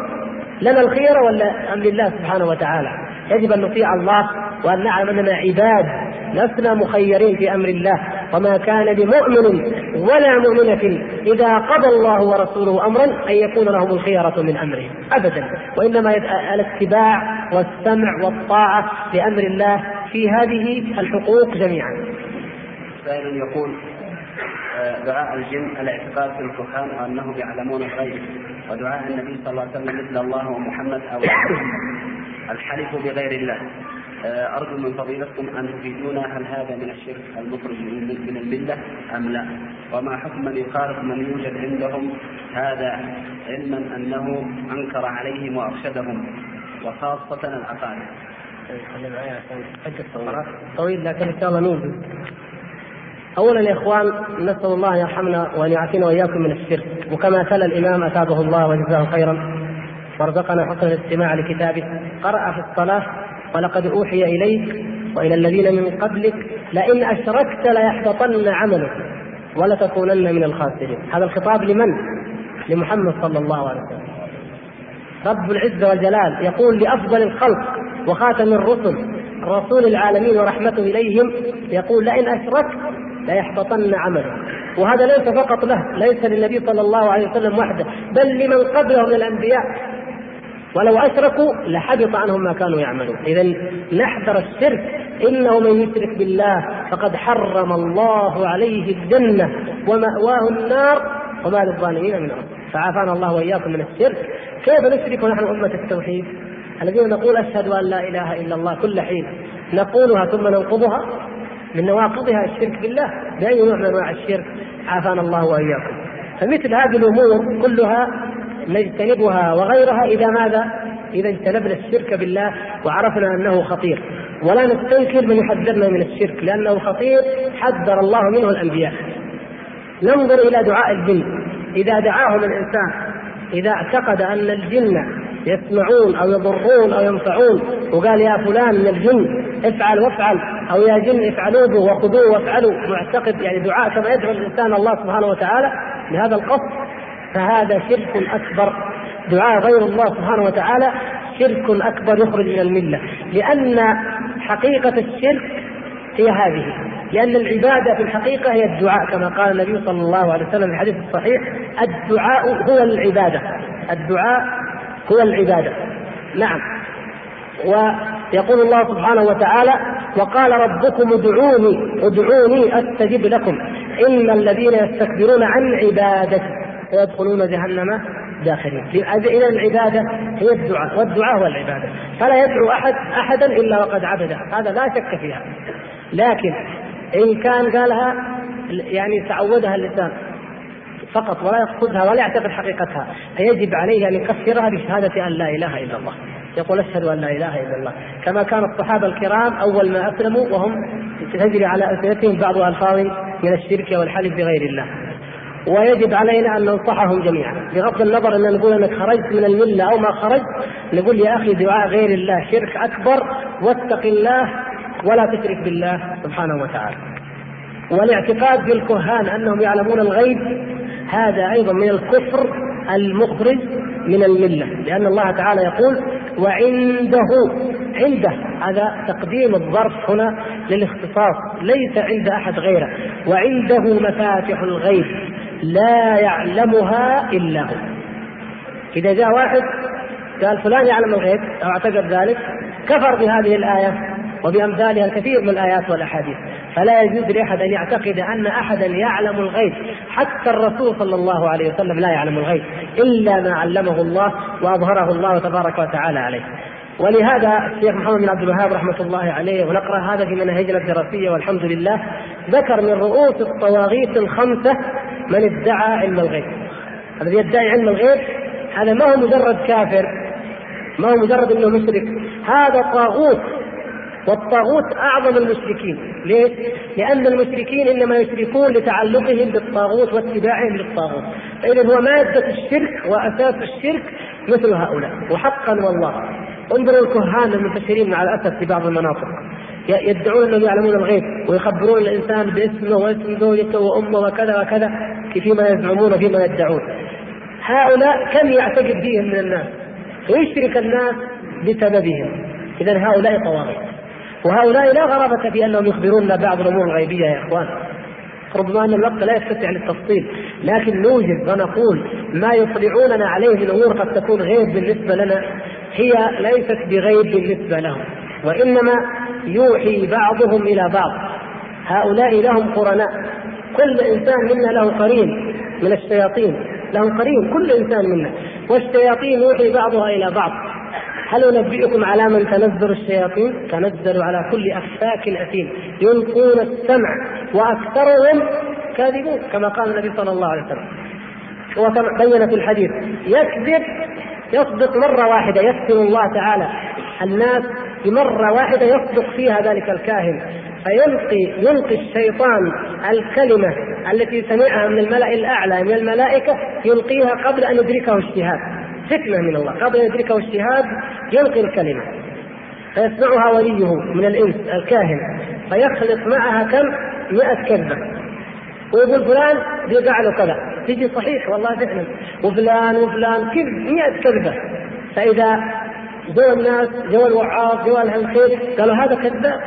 لنا الخيرة ولا أم لله سبحانه وتعالى؟ يجب أن نطيع الله وأن نعلم أننا عباد لسنا مخيرين في أمر الله. وما كان لمؤمن ولا مؤمنة إذا قضى الله ورسوله أمرا أن يكون لهم الخيرة من أمرهم. أبدا. وإنما الاتباع والسمع والطاعة لأمر الله في هذه الحقوق جميعا. سائل يقول آه، دعاء الجن الاعتقاد في الكهان وانهم يعلمون الغيب. ودعاء النبي صلى الله عليه وسلم مثل الله ومحمد أو الحلف بغير الله. آه، أرجو من فضيلتكم أن تفيدونا هل هذا من الشرك المخرج من الملة أم لا؟ وما حكم من يخالف من يوجد عندهم هذا علما أنه أنكر عليهم وأرشدهم وخاصة العقائد. طويل لكن إن شاء الله نوجد. اولا يا إخوان نسأل الله أن يرحمنا وأن يعافينا وإياكم من الشرك وكما تلا الإمام اثابه الله وجزاه خيرا وارزقنا حسن الاستماع لكتابه قرأ في الصلاة ولقد أوحي إليك وإلى الذين من قبلك لئن أشركت ليحبطن عملك ولتكونن من الخاسرين. هذا الخطاب لمن؟ لمحمد صلى الله عليه وسلم. رب العزة والجلال يقول لأفضل الخلق وخاتم الرسل رسول العالمين ورحمته إليهم يقول لئن أشركت ليحبطن عمله وهذا ليس فقط له ليس للنبي صلى الله عليه وسلم وحده بل لمن قبله من الأنبياء. ولو أشركوا لحبط عنهم ما كانوا يعملون. اذا نحذر الشرك إنه من يشرك بالله فقد حرم الله عليه الجنة ومأواه النار وما للظالمين من انصار فعافانا الله وإياكم من الشرك. كيف نشرك ونحن أمة التوحيد؟ الذين نقول أشهد أن لا إله إلا الله كل حين نقولها ثم ننقضها؟ من نواقضها الشرك بالله. بأي نوع من أنواع الشرك؟ عافانا الله وإياكم. فمثل هذه الأمور كلها نجتنبها وغيرها إذا ماذا؟ إذا اجتنبنا الشرك بالله وعرفنا أنه خطير. ولا نستنكر من يحذرنا من الشرك لأنه خطير حذر الله منه الأنبياء. ننظر إلى دعاء الجن. إذا دعاهم الإنسان إذا اعتقد أن الجن يسمعون أو يضرون أو ينفعون وقال يا فلان من الجن افعل وافعل أو يا جن افعلوا به وخذوه وافعلوا معتقد يعني دعاء كما يدعو الإنسان الله سبحانه وتعالى بهذا القصد. فهذا شرك أكبر. دعاء غير الله سبحانه وتعالى شرك أكبر يخرج من الملة. لأن حقيقة الشرك هي هذه. لأن العبادة في الحقيقة هي الدعاء كما قال النبي صلى الله عليه وسلم في الحديث الصحيح الدعاء هو العبادة. الدعاء هو العبادة. نعم. ويقول الله سبحانه وتعالى وقال ربكم ادعوني ادعوني أستجب لكم. إن الذين يستكبرون عن عبادتي. سيدخلون جهنم داخلين اذا العبادة هي الدعاء والدعاء هو العبادة. فلا يدعو احد أحدا إلا وقد عبده. هذا لا شك فيها. لكن إن كان قالها يعني تعودها اللسان فقط ولا يقصدها ولا يعتقد حقيقتها فيجب عليه أن يكفرها بشهادة أن لا إله إلا الله. يقول أشهد أن لا إله إلا الله. كما كان الصحابة الكرام أول ما أسلموا وهم تجري على السنتهم بعض ألفاظ من الشرك والحلف بغير الله. ويجب علينا أن ننصحهم جميعا. بغض النظر أن نقول أنك خرجت من الملة أو ما خرجت نقول يا أخي دعاء غير الله شرك أكبر واتق الله ولا تشرك بالله سبحانه وتعالى. والاعتقاد بالكهان أنهم يعلمون الغيب هذا أيضا من الكفر المخرج من الملة. لأن الله تعالى يقول وعنده عنده. هذا تقديم الظرف هنا للاختصاص. ليس عند أحد غيره. وعنده مفاتح الغيب. لا يعلمها إلا هو. إذا جاء واحد قال فلان يعلم الغيب أو اعتقد ذلك كفر بهذه الآية وبأمثالها الكثير من الآيات والأحاديث. فلا يجوز لأحد أن يعتقد أن أحدا يعلم الغيب. حتى الرسول صلى الله عليه وسلم لا يعلم الغيب إلا ما علمه الله وأظهره الله تبارك وتعالى عليه. ولهذا الشيخ محمد بن عبد الوهاب رحمة الله عليه ونقرأ هذا في مناهجنا الدراسيه والحمد لله ذكر من رؤوس الطواغيت الخمسة من ادعى علم الغيب. الذي يدعي علم الغيب هذا ما هو مجرد كافر ما هو مجرد إنه مشرك. هذا طاغوت والطاغوت أعظم المشركين، ليه؟ لأن المشركين إنما يشركون لتعلقهم بالطاغوت واتباعهم للطاغوت، فإذا هو مادة الشرك وأساس الشرك مثل هؤلاء، وحقا والله انظروا الكهان المنتشرين مع الأسف في بعض المناطق. يدعون انهم يعلمون الغيب ويخبرون الإنسان باسمه واسم زوجته وأمه وكذا وكذا فيما يزعمون فيما يدعون. هؤلاء كم يعتقد فيهم من الناس؟ ويشرك الناس بسببهم. اذا هؤلاء طواغيت. وهؤلاء لا غرابة في أنهم يخبروننا بعض الأمور الغيبية يا إخوان. ربما أن الوقت لا يتسع للتفصيل لكن نوجد ونقول ما يطلعوننا عليه من أمور قد تكون غيب بالنسبة لنا هي ليست بغيب بالنسبة لهم وإنما يوحي بعضهم إلى بعض. هؤلاء لهم قرناء. كل إنسان منا له قرين من الشياطين. له قرين كل إنسان منا. والشياطين يوحي بعضها إلى بعض. هل أنبئكم على من تنزل الشياطين؟ تنزل على كل أفاك أثيم. يلقون السمع وأكثرهم كاذبون كما قال النبي صلى الله عليه وسلم. وكما بين في الحديث يكذب يصدق مرة واحدة يكتب الله تعالى. الناس مرة واحدة يصدق فيها ذلك الكاهن فيلقي يلقي الشيطان الكلمة التي سمعها من الملأ الأعلى من الملائكة يلقيها قبل أن يدركه الشهاد فتنة من الله قبل أن يدركه الشهاد يلقي الكلمة. فيسمعها وليه من الإنس الكاهن فيخلط معها كم؟ مئة كذبة ويقول فلان بيقع له كذا. تجي صحيح والله فعلا. وفلان وفلان كذب مئة كذبة فإذا جو الناس جو الوعاظ جو أهل الخير قالوا هذا كذاب.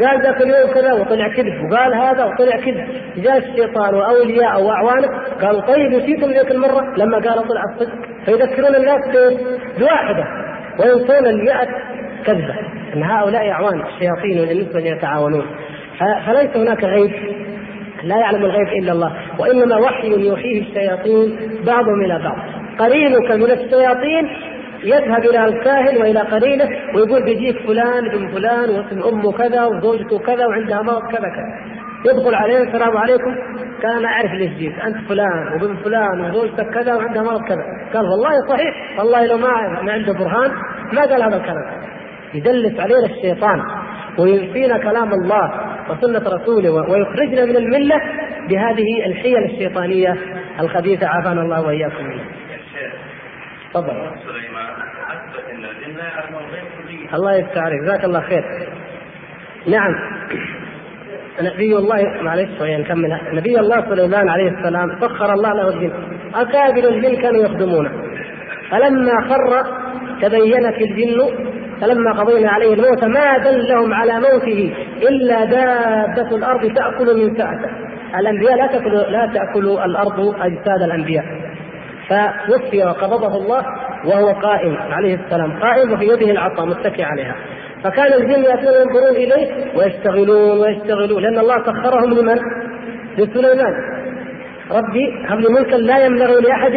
قال ذاك اليوم كذا وطلع كذب. وقال هذا وطلع كذب. جاء الشيطان وأولياء واعوانه قالوا طيب نسيتم ذيك المرة؟ لما قال طلع الصدق. فيذكرون الناس بواحدة. وينسون المئة كذبة. إن هؤلاء أعوان الشياطين والإنس يتعاونون. فليس هناك غيب. لا يعلم الغيب إلا الله. وإنما وحي يوحيه الشياطين بعضهم إلى بعض. قرينك من الشياطين يذهب إلى الكاهن وإلى قرينه ويقول بيجيك فلان ابن فلان واسم أمه كذا وزوجته كذا وعندها مرض كذا كذا. يدخل عليه السلام عليكم. قال أنا أعرف ليش جيت. أنت فلان وابن فلان وزوجتك كذا وعندها مرض كذا. قال والله صحيح. والله لو ما ما عنده برهان ما قال هذا الكلام. يدلس علينا الشيطان وينفينا كلام الله وسنة رسوله ويخرجنا من الملة بهذه الحيل الشيطانية الخبيثة عافانا الله وإياكم. منها. تفضل. الله يفتح عليك. جزاك الله خير. نعم. نبي الله معلش شوية نكمل. نبي الله سليمان عليه السلام سخر الله له الجن اكابر الجن كانوا يخدمونه فلما خر تبينت الجن فلما قضينا عليه الموت ما دلهم على موته إلا دابة الأرض تأكل من ساعته الأنبياء لا تاكل لا تأكل الأرض أجساد الأنبياء. فتوفي وقبضه الله وهو قائم عليه السلام قائم وفي يده العصا متكئ عليها. فكان الجن يأتون ينظرون إليه ويشتغلون ويشتغلون لأن الله سخرهم لمن؟ لسليمان. ربي هب لي ملكا لا ينبغي لأحد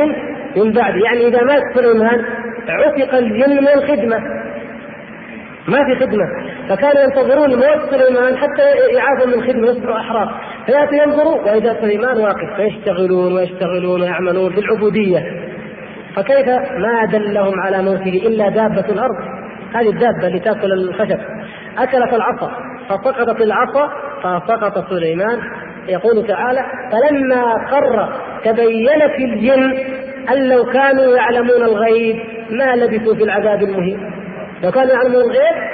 من بعد يعني إذا مات سليمان عتق الجن من الخدمة. ما في خدمة. فكانوا ينتظرون موت سليمان حتى يعافوا من الخدمه يصبحوا احرار فياتوا ينظروا وإذا سليمان واقف فيشتغلون ويشتغلون ويعملون بالعبودية. فكيف ما دلهم على موته إلا دابة الأرض؟ هذه الدابة اللي تأكل الخشب. أكلت العصا فسقطت العصا فسقط سليمان. يقول تعالى فلما قر تبينت الجن أن لو كانوا يعلمون الغيب ما لبثوا في العذاب المهين. لو كانوا يعلمون الغيب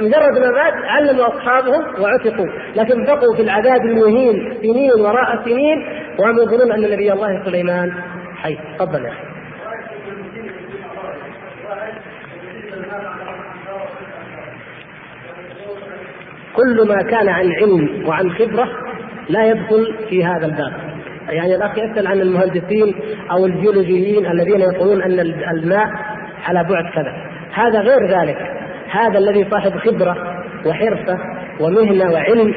مجرد ما مات علموا أصحابهم وعتقوا. لكن بقوا في العذاب المهين سنين وراء سنين وهم يظنون أن نبي الله سليمان حي. تفضل يا أخي. كل ما كان عن علم وعن خبرة لا يدخل في هذا الباب. يعني الأخ يسأل عن المهندسين أو الجيولوجيين الذين يقولون أن الماء على بعد كذا. هذا غير ذلك. هذا الذي صاحب خبرة وحرفه ومهنة وعلم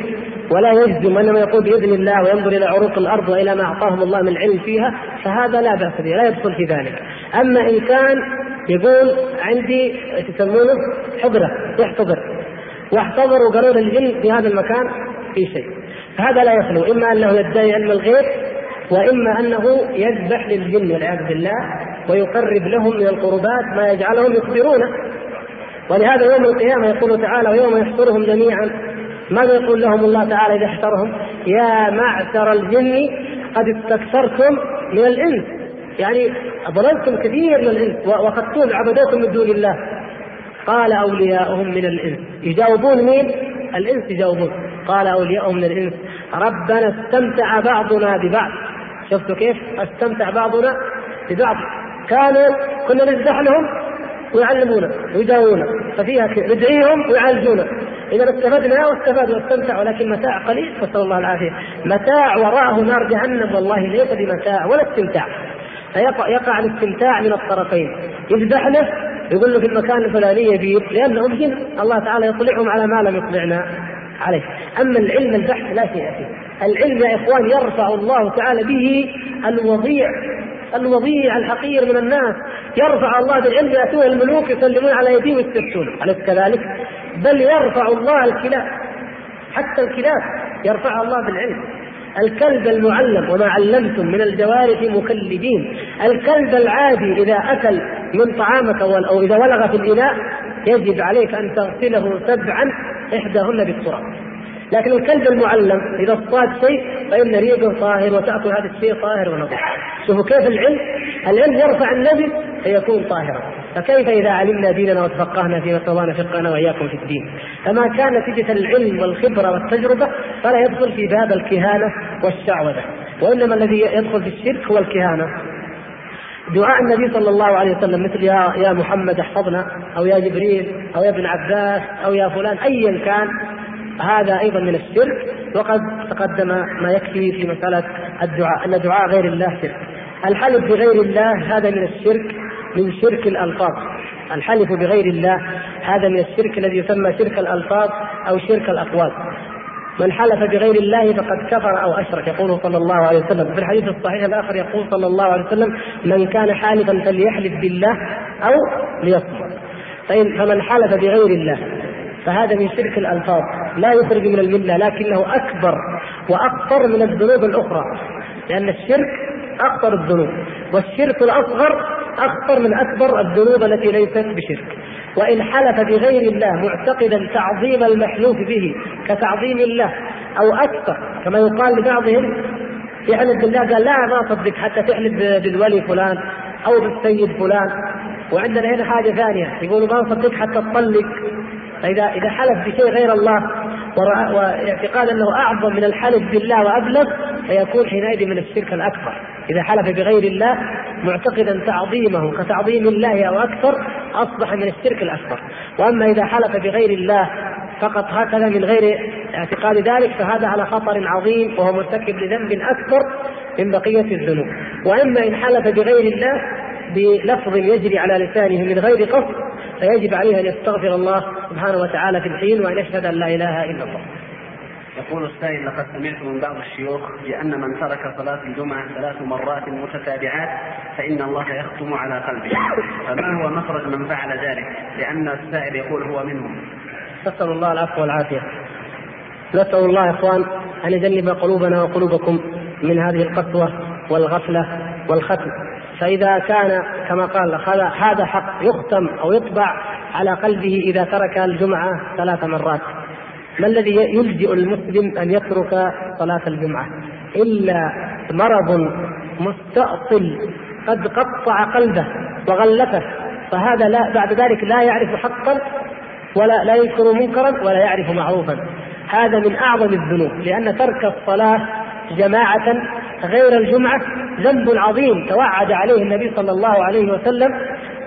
ولا يجزم وانما يقول بإذن الله وينظر إلى عروق الأرض وإلى ما أعطاهم الله من علم فيها فهذا لا بأس به لا يدخل في ذلك. أما إن كان يقول عندي يسمونه؟ حضرة يحتضر. واحتضر وقالوا للجن في هذا المكان في شيء. فهذا لا يخلو إما أنه يدعي علم الغيب وإما أنه يذبح للجن والعياذ بالله ويقرب لهم من القربات ما يجعلهم يخبرونه. ولهذا يوم القيامة يقول تعالى ويوم يحشرهم جميعا ماذا يقول لهم الله تعالى إذا احشرهم؟ يا معشر الجن قد استكثرتم من الإنس. يعني ضللتم كثير من الإنس واخذتم عبدوكم من دون الله. قال أولياؤهم من الإنس. يجاوبون مين؟ الإنس يجاوبون. قال أولياؤهم من الإنس ربنا استمتع بعضنا ببعض. شفتوا كيف؟ استمتع بعضنا ببعض. كانوا كنا نذبح لهم ويعلمونا ويداوونا ففيها ندعيهم ويعالجونا. إذا استفدنا واستفادوا واستمتعوا ولكن متاع قليل نسأل الله العافية. متاع وراءه نار جهنم والله ليس بمتاع ولا استمتاع. فيقع يقع الاستمتاع من الطرفين. يذبح له يقول له في المكان الفلاني يبيض لأنهم جن. الله تعالى يطلعهم على ما لم يطلعنا عليه. أما العلم البحث لا شيء فيه. العلم يا إخوان يرفع الله تعالى به الوضيع الوضيع الحقير من الناس. يرفع الله بالعلم يأتون الملوك يسلمون على ايديهم ويستفتون أليس كذلك؟ بل يرفع الله الكلاب. حتى الكلاب يرفعها الله بالعلم. الكلب المعلم وما علمتم من الجوارح مكلبين. الكلب العادي إذا أكل من طعامك أو إذا ولغ في الإناء يجب عليك أن تغسله سبعا إحداهن بالتراب. لكن الكلب المعلم إذا اصطاد شيء فإن ريقه طاهر وتأكل هذا الشيء طاهر ونظيف. شوفوا كيف العلم؟ العلم يرفع النبي فيكون طاهرا. فكيف إذا علمنا ديننا وتفقهنا فيما استطعنا فقهنا وإياكم في الدين؟ فما كان نتيجه العلم والخبرة والتجربة فلا يدخل في باب الكهانة والشعوذة. وإنما الذي يدخل في الشرك هو الكهانة. دعاء النبي صلى الله عليه وسلم مثل يا يا محمد احفظنا أو يا جبريل أو يا ابن عباس أو يا فلان ايا كان هذا أيضا من الشرك وقد تقدم ما يكفي في مسألة الدعاء أن دعاء غير الله شرك. الحلف بغير الله هذا من الشرك من شرك الألفاظ. الحلف بغير الله هذا من الشرك الذي يسمى شرك الألفاظ أو شرك الأقوال. من حلف بغير الله فقد كفر أو أشرك. يقول صلى الله عليه وسلم. في الحديث الصحيح الآخر يقول صلى الله عليه وسلم من كان حالفا فليحلف بالله أو ليصمت. فمن حلف بغير الله فهذا من شرك الألفاظ. لا يخرج من الملة لكنه أكبر وأخطر من الذنوب الأخرى. لأن الشرك أخطر الذنوب والشرك الأصغر أخطر من أكبر الذنوب التي ليست بشرك. وإن حلف بغير الله معتقدا تعظيم المحلوف به كتعظيم الله أو أكثر كما يقال لبعضهم يحلف بالله قال لا ما أصدق حتى تحلف بالولي فلان أو بالسيد فلان. وعندنا هنا حاجة ثانية يقولوا ما نصدق حتى تطلق. فاذا إذا حلف بشيء غير الله واعتقاد أنه أعظم من الحلف بالله وأبلغ فيكون حينئذ من الشرك الأكبر. إذا حلف بغير الله معتقدا تعظيمه كتعظيم الله أو أكثر أصبح من الشرك الأكبر. وأما إذا حلف بغير الله فقط هكذا من غير اعتقاد ذلك فهذا على خطر عظيم وهو مرتكب لذنب أكبر من بقية الذنوب. وأما إن حلف بغير الله بلفظ يجري على لسانه من غير قصد فيجب عليه أن يستغفر الله سبحانه وتعالى في الحين وأن يشهد أن لا إله إلا الله. يقول السائل لقد سمعت من بعض الشيوخ بأن من ترك صلاة الجمعة ثلاث مرات متتابعات فإن الله يختم على قلبه. فما هو مخرج من فعل ذلك؟ لأن السائل يقول هو منهم. نسأل الله العفو والعافية. نسأل الله يا إخوان أن يجنب قلوبنا وقلوبكم من هذه القسوة والغفلة والختم. فإذا كان كما قال هذا حق يختم أو يطبع على قلبه إذا ترك الجمعة ثلاث مرات. ما الذي يلجئ المسلم أن يترك صلاة الجمعة؟ إلا مرض مستأصل قد قطع قلبه وغلفه فهذا لا بعد ذلك لا يعرف حقا ولا لا ينكر منكرا ولا يعرف معروفا. هذا من أعظم الذنوب لأن ترك الصلاة جماعة غير الجمعة ذنب عظيم توعد عليه النبي صلى الله عليه وسلم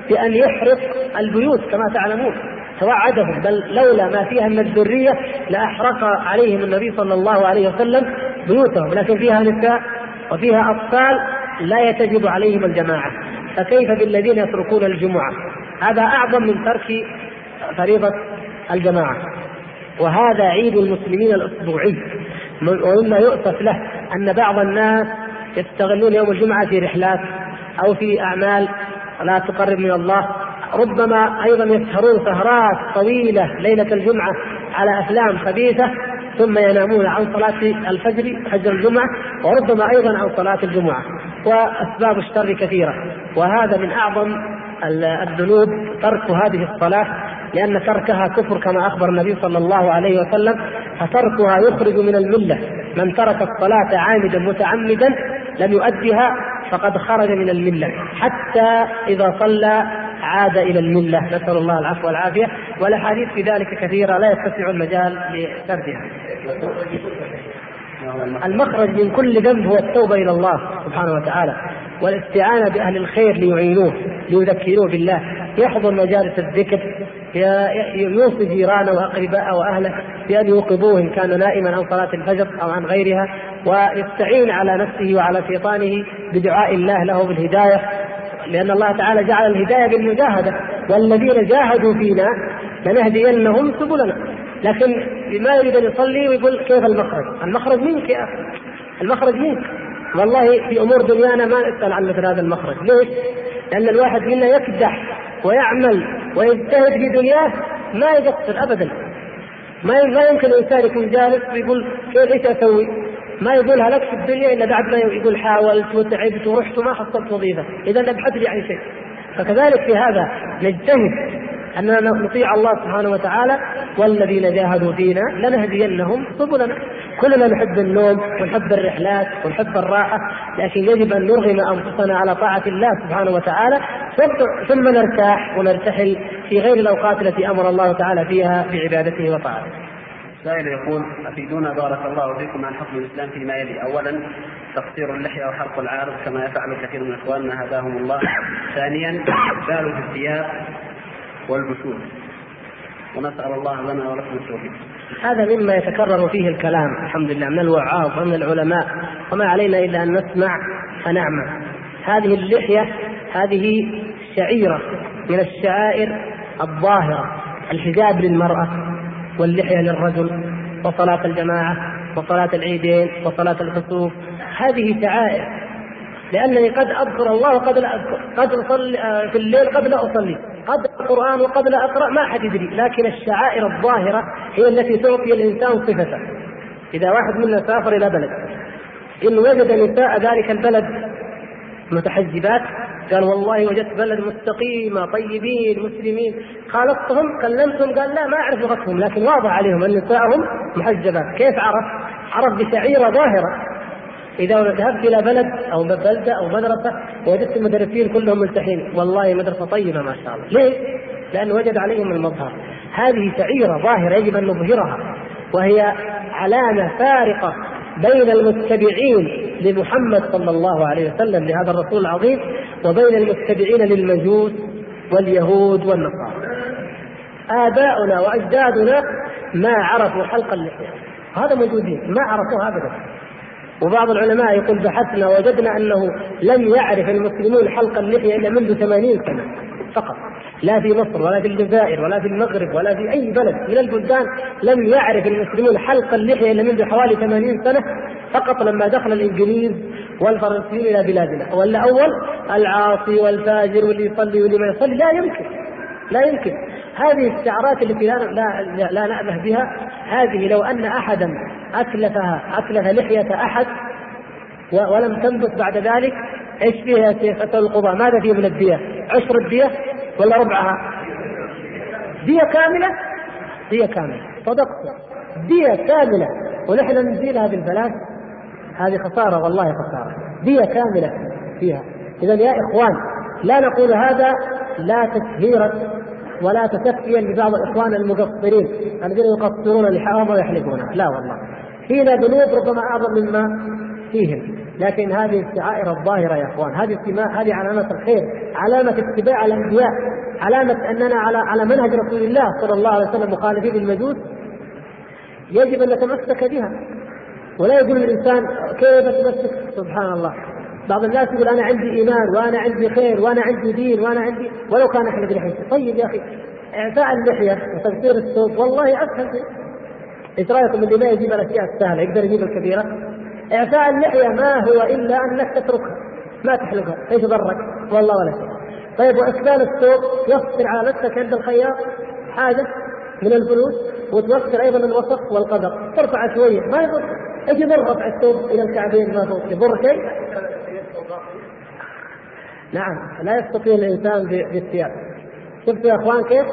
بأن يحرق البيوت كما تعلمون. توعدهم بل لولا ما فيها من الذرية لأحرق عليهم النبي صلى الله عليه وسلم بيوتهم. لكن فيها نساء وفيها أطفال لا يتجب عليهم الجماعة. فكيف بالذين يتركون الجمعة؟ هذا أعظم من ترك فريضة الجماعة. وهذا عيد المسلمين الأسبوعي. ومما يؤسف له أن بعض الناس يستغلون يوم الجمعة في رحلات أو في أعمال لا تقرب من الله ربما أيضا يسهرون سهرات طويلة ليلة الجمعة على أفلام خبيثة ثم ينامون عن صلاة الفجر فجر الجمعة وربما أيضا عن صلاة الجمعة. وأسباب الشر كثيرة. وهذا من أعظم الذنوب ترك هذه الصلاة لأن تركها كفر كما أخبر النبي صلى الله عليه وسلم فتركها يخرج من الملة. من ترك الصلاة عامدا متعمدا لم يؤدها فقد خرج من الملة. حتى إذا صلى عاد إلى الملة. نسأل الله العفو والعافية. والأحاديث في ذلك كثيرة لا يتسع المجال لسردها. المخرج من كل ذنب هو التوبة إلى الله سبحانه وتعالى والاستعانة بأهل الخير ليعينوه ليذكروه بالله. يحضر مجالس الذكر يوصي جيرانه وأقرباءه وأهله بأن يوقظوه إن كان نائما عن صلاة الفجر أو عن غيرها ويستعين على نفسه وعلى شيطانه بدعاء الله له بالهداية لأن الله تعالى جعل الهداية بالمجاهدة والذين جاهدوا فينا لنهدينهم سبلنا. لكن ما يريد أن يصلي ويقول كيف المخرج؟ المخرج منك يا أخي. المخرج منك. والله في أمور دنيانا ما نسأل عن مثل هذا المخرج. ليش؟ لأن الواحد منا يكدح. ويعمل ويجتهد في دنياه ما يقصر أبدا ما ما يمكن الإنسان يكون جالس ويقول كيف إيش أسوي؟ ما يقولها لك في الدنيا إلا بعد ما يقول حاولت وتعبت ورحت وما حصلت وظيفة، إذا ابحث لي عن شيء. فكذلك في هذا نجتهد أننا نطيع الله سبحانه وتعالى والذين جاهدوا فينا لنهدينهم سبلنا. كلنا نحب النوم ونحب الرحلات ونحب الراحة لكن يجب أن نرغم أنفسنا على طاعة الله سبحانه وتعالى ثم نرتاح ونرتحل في غير الأوقات التي أمر الله تعالى فيها بعبادته وطاعته. سائل يقول أفيدونا بارك الله فيكم عن حكم الإسلام فيما يلي اولا تقصير اللحية وحلق العارض كما يفعل كثير من إخواننا هداهم الله ثانيا بال في الثياب والبشور ونسأل الله لنا ولكم التوفيق. هذا مما يتكرر فيه الكلام الحمد لله من الوعاظ ومن العلماء وما علينا إلا أن نسمع فنعمل. هذه اللحية هذه شعيره من الشعائر الظاهرة الحجاب للمرأة واللحية للرجل وصلاة الجماعة وصلاة العيدين وصلاة الكسوف هذه شعائر لأنني قد أذكر الله وقد لا أذكر. قد أصلي آه، في الليل قد لا أصلي. قد القرآن وقد لا أقرأ ما أحد يدري. لكن الشعائر الظاهرة هي التي تعطي الإنسان صفته. إذا واحد منا سافر إلى بلد إن وجد نساء ذلك البلد متحجبات قال والله وجدت بلد مستقيمة طيبين مسلمين. خالطتهم كلمتهم قال لا ما أعرف لغتهم لكن واضح عليهم أن نسائهم محجبات. كيف عرف؟ عرف بشعيرة ظاهرة. إذا ذهبت إلى بلد أو بلدة أو مدرسة وجدت المدرسين كلهم ملتحين والله مدرسة طيبة ما شاء الله. ليه؟ لأنه وجد عليهم المظهر. هذه شعيرة ظاهرة يجب أن نظهرها وهي علامة فارقة بين المتبعين لمحمد صلى الله عليه وسلم لهذا الرسول العظيم وبين المتبعين للمجوس واليهود والنصارى. آباؤنا وأجدادنا ما عرفوا حلق اللحية هذا موجودين ما عرفوها أبدا. وبعض العلماء يقول بحثنا وجدنا أنه لم يعرف المسلمون حلق اللحية إلا منذ 80 سنة فقط. لا في مصر ولا في الجزائر ولا في المغرب ولا في أي بلد من البلدان لم يعرف المسلمون حلق اللحية إلا منذ حوالي 80 سنة فقط لما دخل الإنجليز والفرنسيين إلى بلادنا. ولا أول العاصي والفاجر واللي يصلي واللي ما يصلي. لا يمكن. لا يمكن. هذه الشعارات التي لا لا لا نأبه بها هذه لو أن أحدا اتلفها أتلف لحية أحد ولم تنبت بعد ذلك إيش فيها يا شيخ؟ القضاء. ماذا فيه من الدية؟ عشر الدية ولا ربعها؟ دية كاملة؟ دية كاملة. صدقت. دية كاملة. ونحن نزيلها بالبلاش؟ هذه خسارة والله خسارة. دية كاملة فيها. إذا يا إخوان لا نقول هذا لا تسهيرا ولا تسفيا لبعض الإخوان المقصرين الذين يقصرون لحاهم ويحلقونها لا والله. فينا ذنوب ربما أعظم مما فيهم. لكن هذه الشعائر الظاهرة يا إخوان هذه هذه علامة الخير علامة اتباع الأنبياء علامة أننا على على منهج رسول الله صلى الله عليه وسلم مخالفين للمجوس. يجب أن نتمسك بها. ولا يقول الإنسان كيف أتمسك سبحان الله. بعض الناس يقول أنا عندي إيمان وأنا عندي خير وأنا عندي دين وأنا عندي ولو كان إحنا بلحيته طيب يا أخي اعفاء اللحية وتقصير الثوب والله أسهل شيء. إيش رأيكم اللي ما يجيب الأشياء السهلة؟ يقدر يجيب الكبيرة؟ اعفاء اللحية ما هو إلا أنك تتركها ما تحلقها. إيش ضرك؟ والله ولا شيء. طيب وإسبال الثوب يفصل على نفسك عند الخياط حاجة من الفلوس وتوفر أيضا الوسط والقدر. ترفع شوية ما يضر. إيش يضر رفع الثوب إلى الكعبين ما فوق يضر شيء؟ نعم لا يستطيع الإنسان بالثياب شفتوا يا أخوان كيف؟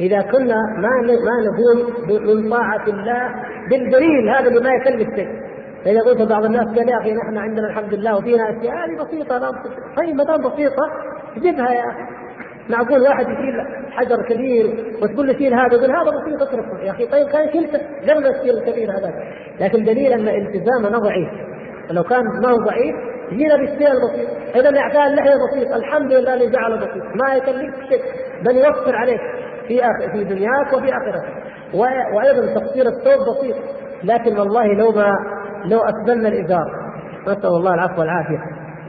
إذا كنا ما ما نقوم من طاعة الله بالدليل هذا اللي ما يكلف شيء. فإذا قلت بعض الناس قال يا أخي نحن عندنا الحمد لله وفينا أشياء هذه بسيطة طيب ما دام بسيطة جبها يا أخي. معقول واحد يشيل حجر كبير وتقول له شيل هذا يقول هذا بسيط اتركه. يا أخي طيب كان شيلته قبل تشيل الكبير هذا. لكن دليل إن التزامنا ضعيف. لو كان ما هو ضعيف جينا بالشيء البسيط إذا اعطاء اللحيه بسيط. الحمد لله اللي جعله بسيط. ما يكلفك شيء. بل يوفر عليك في آخر في دنياك وفي آخرتك. وأيضا تقصير الثوب بسيط. لكن والله لو ما لو اسبلنا الإزار. نسأل الله العفو والعافية.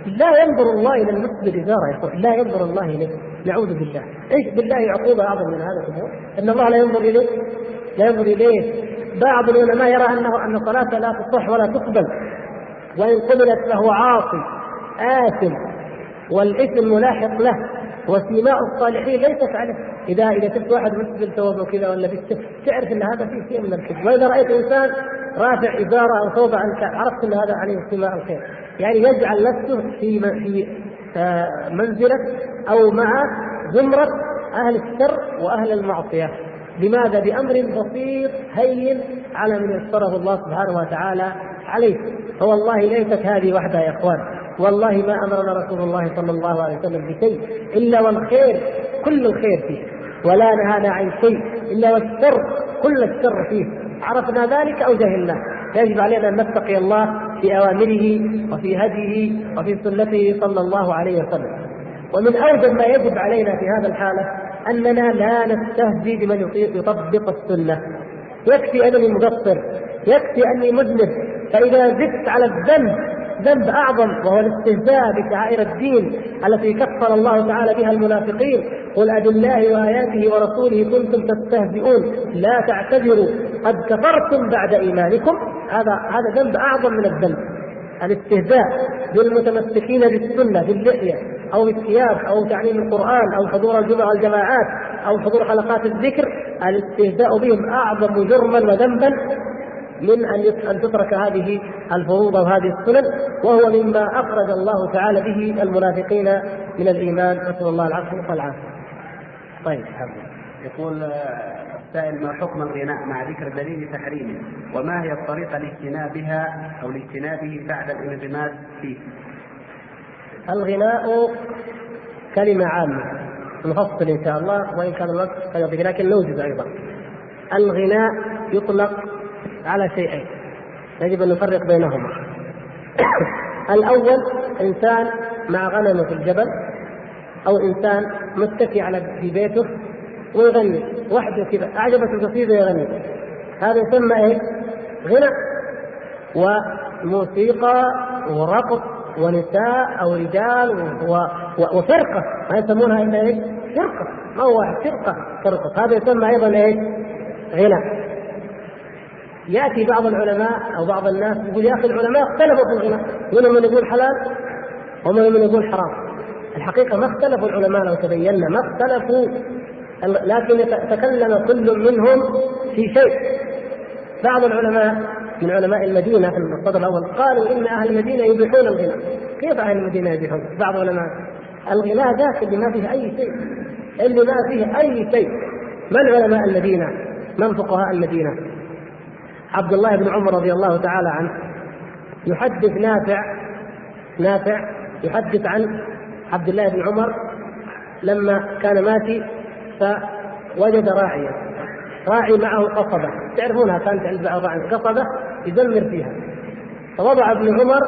لا ينظر الله إلى المسلم الازار يا لا ينظر الله إليه. نعوذ بالله. إيش بالله عقوبه أعظم من هذا الأمور؟ إن الله لا ينظر إليه. لا ينظر إليه. بعض العلماء يرى انه أن الصلاه لا تصح ولا تقبل. وإن قبلت فهو عاصي آثم والإثم ملاحق له وسيماء الصالحين ليست عليه. إذا إذا شفت واحد مسجد ثوبه كذا ولا السفر تعرف إن هذا فيه شيء من الكذب وإذا رأيت إنسان رافع ازاره أو ثوبه عن عرفت إن هذا عليه سماء الخير. يعني يجعل نفسه في في آه، منزلة أو مع زمرة أهل الشر وأهل المعصية. لماذا؟ بامر بسيط هين على من يسره الله سبحانه وتعالى عليه فوالله ليست هذه وحدها يا إخوان. والله ما أمرنا رسول الله صلى الله عليه وسلم بشيء إلا والخير كل الخير فيه. ولا نهانا عن شيء إلا والشر كل الشر فيه. عرفنا ذلك أو جهلناه يجب علينا أن نتقي الله في أوامره وفي هديه وفي سنته صلى الله عليه وسلم. ومن أوجب ما يجب علينا في هذا الحالة أننا لا نستهزي بمن يطبق السنة. يكفي أنني مقصر يكفي اني مذنب فإذا زدت على الذنب ذنب أعظم وهو الاستهزاء بشعائر الدين التي كفر الله تعالى بها المنافقين. قل أب الله وآياته ورسوله كنتم تستهزئون. لا تعتذروا قد كفرتم بعد إيمانكم. هذا هذا ذنب أعظم من الذنب. الاستهزاء بالمتمسكين بالسنة باللحية أو بالثياب أو تعليم القرآن أو حضور الجمعه والجماعات أو حضور حلقات الذكر. الاستهزاء بهم أعظم جرما وذنبا من أن أن تترك هذه الفروض وهذه السنن وهو مما أخرج الله تعالى به المنافقين من الإيمان نسأل الله العفو والعافية. طيب يقول السائل ما حكم الغناء مع ذكر دليل تحريمه وما هي الطريقة لاجتنابها أو لاجتنابه بعد الانغماس فيه؟ الغناء كلمة عامة نفصل إن شاء الله وإن كان الوقت قد لكن نوجد أيضا الغناء يطلق على شيئين. يجب أن نفرق بينهما. الأول إنسان مع غنمه في الجبل أو إنسان متكي على في بيته ويغني. وحده كذا. اعجبته القصيدة يغني هذا يسمى إيه؟ غنى. موسيقى ورقص ونساء أو رجال وفرقة. ما يسمونها إلا إيش؟ فرقة. ما هو واحد؟ فرقة. ترقص هذا يسمى أيضا إيش؟ غنى. يأتي بعض العلماء أو بعض الناس يقول يا أخي العلماء اختلفوا في الغنى منهم من يقول حلال ومنهم من يقول حرام. الحقيقة ما اختلفوا العلماء لو تبينا ما اختلفوا. لكن تكلم كل منهم في شيء. بعض العلماء من علماء المدينة في الصدر الأول قالوا إن أهل المدينة يبيحون الغنى كيف أهل المدينة يبيحون؟ بعض العلماء الغناء ذاك اللي ما فيه أي شيء. اللي ما فيه أي شيء. من علماء المدينة؟ من فقهاء المدينة؟ عبد الله بن عمر رضي الله تعالى عنه يحدث نافع نافع يحدث عن عبد الله بن عمر لما كان ماشي فوجد راعيا راعي معه قصبة تعرفونها كانت عند بعض قصبة يزمر فيها فوضع ابن عمر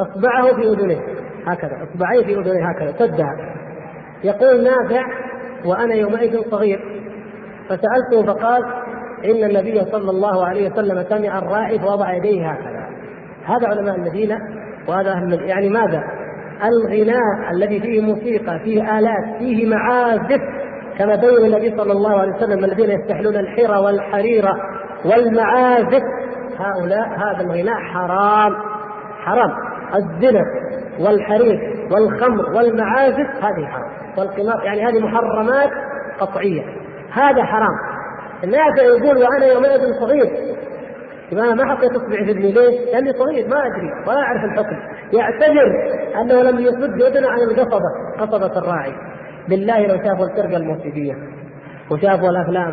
أصبعه في اذنيه هكذا أصبعيه في اذنيه هكذا سدها يقول نافع وأنا يومئذ صغير فسألته فقال إن النبي صلى الله عليه وسلم سمع الراعي فوضع يديه هكذا. هذا علماء المدينة وهذا أهل يعني ماذا؟ الغناء الذي فيه موسيقى فيه آلات فيه معازف كما بين النبي صلى الله عليه وسلم الذين يستحلون الحرى والحرير والمعازف. هؤلاء هذا الغناء حرام حرام. الزنا والحرير والخمر والمعازف هذه حرام. والقمار يعني هذه محرمات قطعية. هذا حرام. الناس يقول وأنا يومئذ صغير أنا ما حطيت اصبعي في ابني ليش؟ لأني صغير ما أدري ولا أعرف الحكم يعتذر أنه لم يصد يدنا عن القصبة قصبة الراعي بالله لو شافوا الفرقه الموسيقية وشافوا الأفلام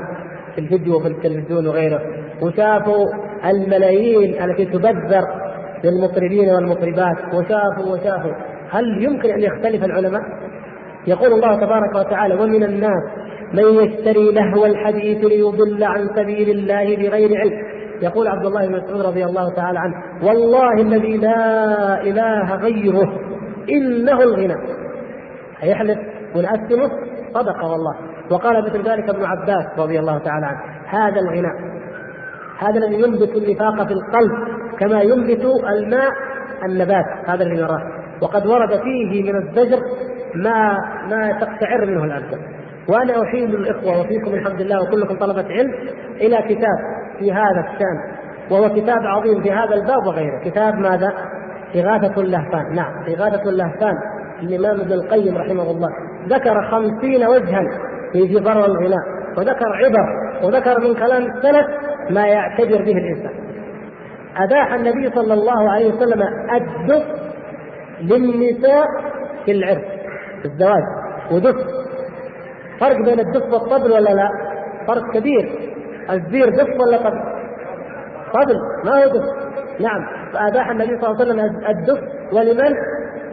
في الفيديو وفي التلفزيون وغيره وشافوا الملايين التي تبذر للمطربين والمطربات وشافوا وشافوا هل يمكن أن يختلف العلماء؟ يقول الله تبارك وتعالى ومن الناس من يشتري لهو الحديث ليضل عن سبيل الله بغير علم. يقول عبد الله بن مسعود رضي الله تعالى عنه والله الذي لا إله غيره إنه الغنى. هيحلف ونأسمه صدق والله. وقال مثل ذلك ابن عباس رضي الله تعالى عنه هذا الغنى هذا الذي ينبت النفاق في القلب كما ينبت الماء النبات هذا الذي نراه وقد ورد فيه من الزجر ما ما تقشعر منه الابدان وأنا أحيل الإخوة وفيكم الحمد لله وكلكم طلبة علم إلى كتاب في هذا الشأن وهو كتاب عظيم في هذا الباب وغيره. كتاب ماذا؟ إغاثة اللهفان. نعم إغاثة اللهفان. الإمام ابن القيم رحمه الله ذكر خمسين وجها في جبر الغناء وذكر عبر وذكر من كلام السلف ما يعتبر به الإنسان. أباح النبي صلى الله عليه وسلم الدف للنساء في العرس في الزواج ودف فرق بين الدف والطبل ولا لا؟ فرق كبير. الزير دف ولا طبل؟ طبل ما هو دف؟ نعم. فأباح النبي صلى الله عليه وسلم الدف ولمن؟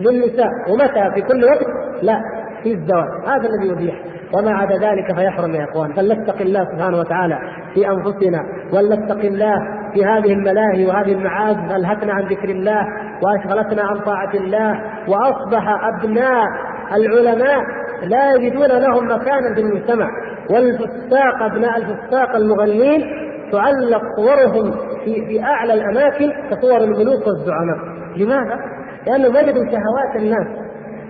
للنساء. ومتى؟ في كل وقت؟ لا في الزواج. هذا الذي يبيح. وما عدا ذلك فيحرم يا إخوان. فلنتق الله سبحانه وتعالى في أنفسنا ولنتق الله في هذه الملاهي وهذه المعازف الهتنا عن ذكر الله وأشغلتنا عن طاعة الله وأصبح أبناء العلماء لا يجدون لهم مكانا في المجتمع. والفساق أبناء الفساق المغنين تعلق صورهم في في أعلى الأماكن كصور الملوك والزعماء. لماذا؟ لأنه وجدوا شهوات الناس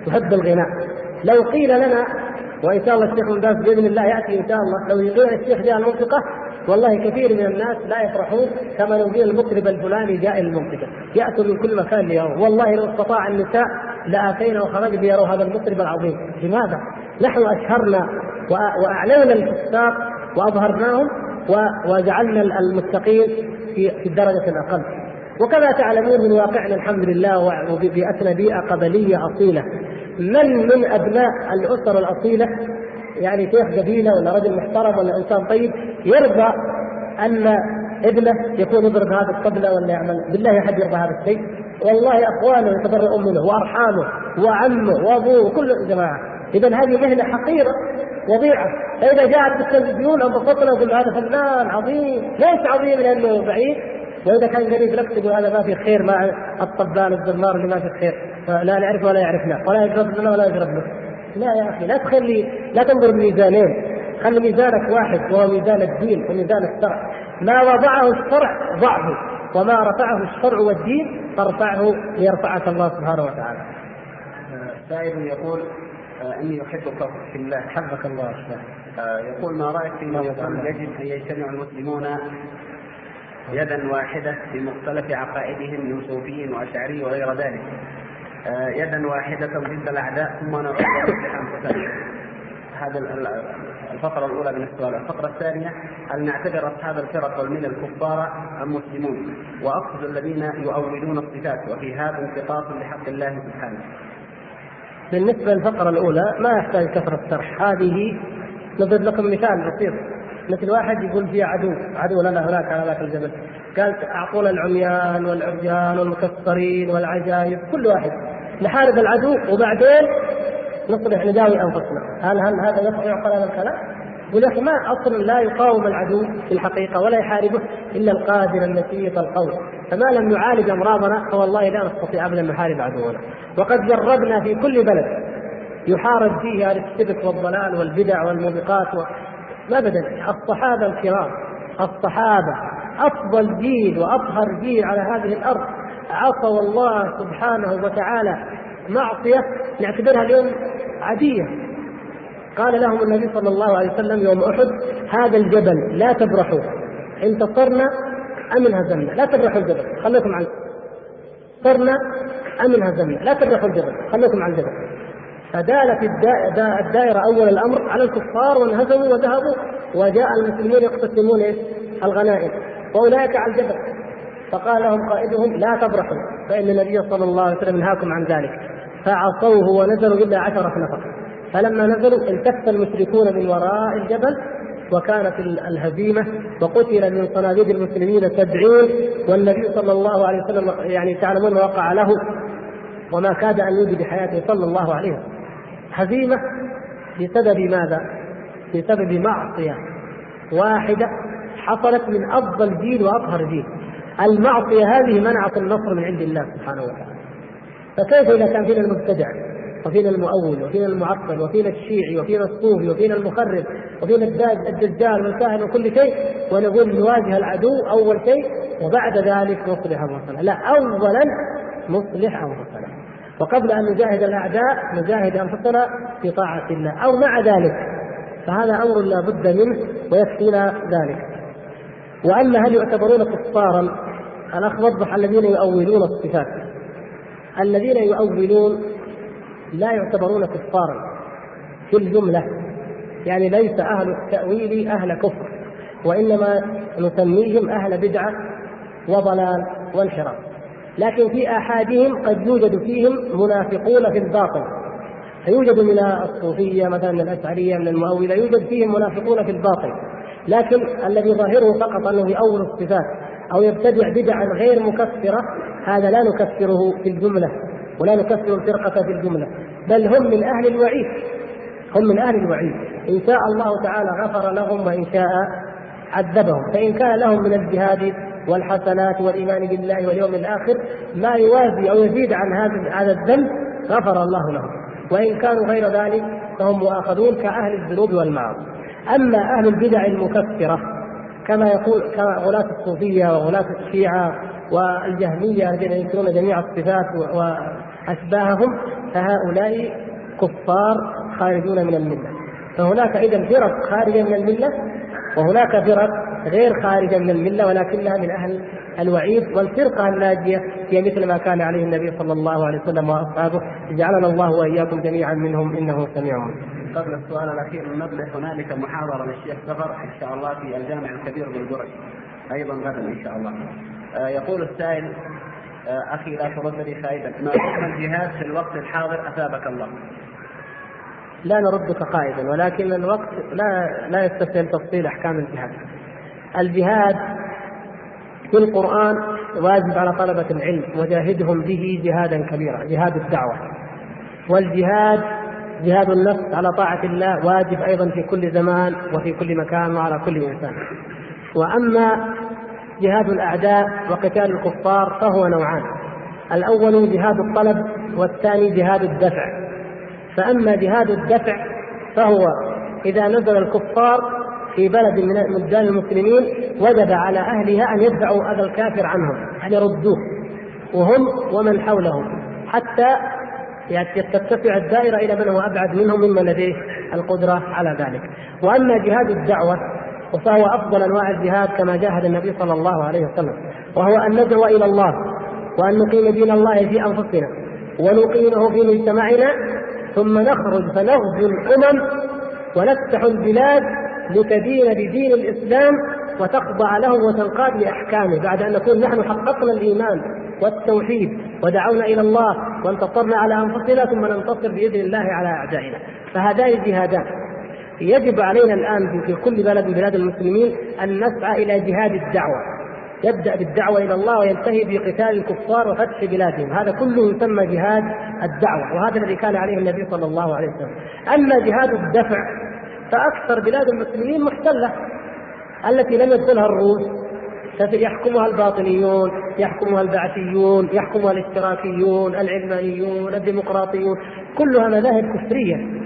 تحب الغناء. لو قيل لنا وإن شاء الله الشيخ من باز بإذن الله يأتي إن شاء الله لو يقول الشيخ جاء المنطقة والله كثير من الناس لا يفرحون كما لو قيل المطرب الفلاني جاء المنطقة. يأتوا من كل مكان ليروا والله لو استطاع النساء لآتينا وخرج ليروا هذا المطرب العظيم. لماذا؟ نحن أشهرنا واعلنا الفساق وأظهرناهم وجعلنا المتقين في في الدرجة الأقل. وكما تعلمون من واقعنا الحمد لله وبيئتنا بيئة قبلية أصيلة. من من أبناء الاسر الأصيلة؟ يعني شيخ قبيله ولا رجل محترم ولا إنسان طيب يرضى أن ابنه يكون يضرب هذا الطبله ولا يعمل. بالله أحد يرضى هذا الشيء. والله اخوانه يتبرؤون منه وارحامه وعمه وابوه وكل جماعة. اذا هذه مهنة حقيرة وضيعة. فإذا جاءت بالتلفزيون انبسطنا نقول هذا فنان عظيم ليس عظيم لأنه بعيد. وإذا كان قريب لك تقول هذا ما في خير مع الطبال الزمار اللي ما في خير. لا نعرف ولا يعرفنا ولا يقرب لنا ولا يقرب له لا يا أخي لا تخلي لا تنظر بميزانين خلي ميزانك واحد وهو ميزان الدين وميزان الشرع. ما وضعه الشرع ضعه وما رفعه الشرع والدين فارفعه ليرفعك الله سبحانه وتعالى. سائل يقول آه، إني احبك في الله. حبك الله آه، يقول ما رأيك في يقول؟ يجب أن يجتمع المسلمون يدا واحدة في مختلف عقائدهم من صوفي وأشعري وغير ذلك. آه، يدا واحدة ضد الأعداء ثم نعود إلى هذا الفقرة الأولى من السؤال، الفقرة الثانية هل نعتبر أصحاب الفرق والملل كفارا أم مسلمون؟ وأقصد الذين يؤولون الصفات وفي هذا انتقاص لحق الله سبحانه. بالنسبة للفقرة الأولى ما يحتاج كثرة شرح، هذه نضرب لكم مثال بسيط. مثل واحد يقول في عدو. عدو لنا هناك على ذاك الجبل. قال أعطونا العميان والعرجان والمكسرين والعجائب كل واحد. نحارب العدو وبعدين نصلح نداوي أنفسنا. هل هل هذا يعقل هذا الكلام؟ يقول ما أصلا لا يقاوم العدو في الحقيقة ولا يحاربه إلا القادر اللطيف القوي. فما لم نعالج أمراضنا فوالله لا نستطيع ابدا نحارب عدونا. وقد جربنا في كل بلد يحارب فيه أهل الشرك والضلال والبدع والموبقات و... ابدا. الصحابة الكرام الصحابة أفضل جيل وأطهر جيل على هذه الأرض. عصوا الله سبحانه وتعالى معصية نعتبرها اليوم عادية. قال لهم النبي صلى الله عليه وسلم يوم أحد هذا الجبل لا تبرحوا انتصرنا ام انهزمنا لا تبرحوا الجبل. خليكم عن انتصرنا ام انهزمنا لا تبرحوا الجبل. خليكم عن الجبل. فدالت الدائرة أول الأمر على الكفار وانهزموا وذهبوا. وجاء المسلمون يقتسمون الغنائم. وأولئك على الجبل. فقال لهم قائدهم لا تبرحوا فإن النبي صلى الله عليه وسلم نهاكم عن ذلك. فعصوه ونزلوا إلا عشرة نفر. فلما نزلوا التف المشركون من وراء الجبل وكانت الهزيمة وقتل من صناديد المسلمين سبعين والنبي صلى الله عليه وسلم يعني تعلمون وقع له وما كاد أن يودي بحياته صلى الله عليه وسلم. هزيمة بسبب ماذا؟ بسبب معصية واحدة حصلت من أفضل جيل وأطهر جيل المعصية هذه منعت النصر من عند الله سبحانه وتعالى. فكيف إذا كان فينا المبتدع؟ وفينا المؤول وفينا المعطل وفينا الشيعي وفينا الصوفي وفينا المخرب وفينا الدجال والكاهن وكل شيء ونقول نواجه العدو أول شيء وبعد ذلك نصلح أنفسنا لا أولا نصلح أنفسنا وقبل أن نجاهد الأعداء نجاهد أنفسنا في طاعة الله أو مع ذلك. فهذا أمر لا بد منه ويكفينا ذلك. وأما هل يعتبرون كفارا؟ الأخ وضح الذين يؤولون الصفات. الذين يؤولون لا يعتبرون كفارا في الجملة. يعني ليس أهل التأويل أهل كفر وإنما نسميهم أهل بدعة وضلال وانحراف. لكن في آحادهم قد يوجد فيهم منافقون في الباطن فيوجد من الصوفية مثلا من الأشعرية من المؤولة يوجد فيهم منافقون في الباطن لكن الذي ظاهره فقط أنه يؤول الصفات أو يبتدع بدعا غير مكفرة هذا لا نكفره في الجملة ولا نكفر الفرقة في الجملة بل هم من أهل الوعيد هم من أهل الوعيد. إن شاء الله تعالى غفر لهم وإن شاء عذبهم فإن كان لهم من الجهاد والحسنات والإيمان بالله واليوم الآخر ما يوازي أو يزيد عن هذا هذا الذنب غفر الله لهم. وإن كانوا غير ذلك فهم مؤاخذون كأهل الذنوب والمعاصي. أما أهل البدع المكفرة كما يقول كغلاة الصوفية وغلاة الشيعة والجهمية الذين ينكرون جميع الصفات وأشباههم فهؤلاء كفار خارجون من الملة. فهناك اذا فرق خارجة من الملة وهناك فرق غير خارجة من الملة ولكنها من أهل الوعيد والفرقة الناجية هي مثل ما كان عليه النبي صلى الله عليه وسلم وأصحابه جعلنا الله وإياكم جميعا منهم إنه سميع قبل السؤال الأخير نبدأ هنالك محاضرة للشيخ سفر إن شاء الله في الجامع الكبير بالبرج أيضا غدا إن شاء الله. يقول السائل آه أخي لا ترد لي فائدة ما حكم الجهاد في الوقت الحاضر؟ أثابك الله. لا نردك قائدا ولكن الوقت لا لا يستسهل تفصيل أحكام الجهاد. الجهاد في القرآن واجب على طلبة العلم وجاهدهم به جهادا كبيرا جهاد الدعوة. والجهاد جهاد النفس على طاعة الله واجب أيضا في كل زمان وفي كل مكان وعلى كل إنسان. وأما جهاد الأعداء وقتال الكفار فهو نوعان. الأول جهاد الطلب والثاني جهاد الدفع. فأما جهاد الدفع فهو إذا نزل الكفار في بلد من بلدان المسلمين وجب على أهلها أن يدفعوا أذى الكافر عنهم أن يردوه. وهم ومن حولهم. حتى تتسع الدائرة إلى من هو أبعد منهم ممن لديه القدرة على ذلك. وأما جهاد الدعوة فهو أفضل أنواع الجهاد كما جاهد النبي صلى الله عليه وسلم وهو أن ندعو إلى الله وأن نقيم دين الله في أنفسنا ونقيمه في مجتمعنا ثم نخرج فنغزو الأمم ونفتح البلاد لتدين بدين الإسلام وتخضع له وتنقاد لأحكامه بعد أن نكون نحن حققنا الإيمان والتوحيد ودعونا إلى الله وانتصرنا على أنفسنا ثم ننتصر بإذن الله على أعدائنا. فهذان جهادان يجب علينا الآن في كل بلد من بلاد المسلمين أن نسعى إلى جهاد الدعوة. يبدأ بالدعوة إلى الله وينتهي بقتال الكفار وفتح بلادهم. هذا كله يسمى جهاد الدعوة وهذا الذي كان عليه النبي صلى الله عليه وسلم. أما جهاد الدفع فأكثر بلاد المسلمين محتلة التي لم يدخلها الروس يحكمها الباطنيون يحكمها البعثيون يحكمها الاشتراكيون العلمانيون الديمقراطيون. كلها مذاهب كفريه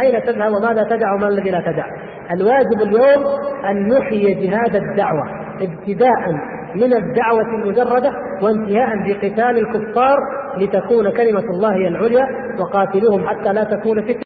أين تذهب وماذا تدع وما الذي لا تدع الواجب اليوم أن نحيي جهاد الدعوة ابتداء من الدعوة المجردة وانتهاء بقتال الكفار لتكون كلمة الله هي العليا وقاتلوهم حتى لا تكون فتنة.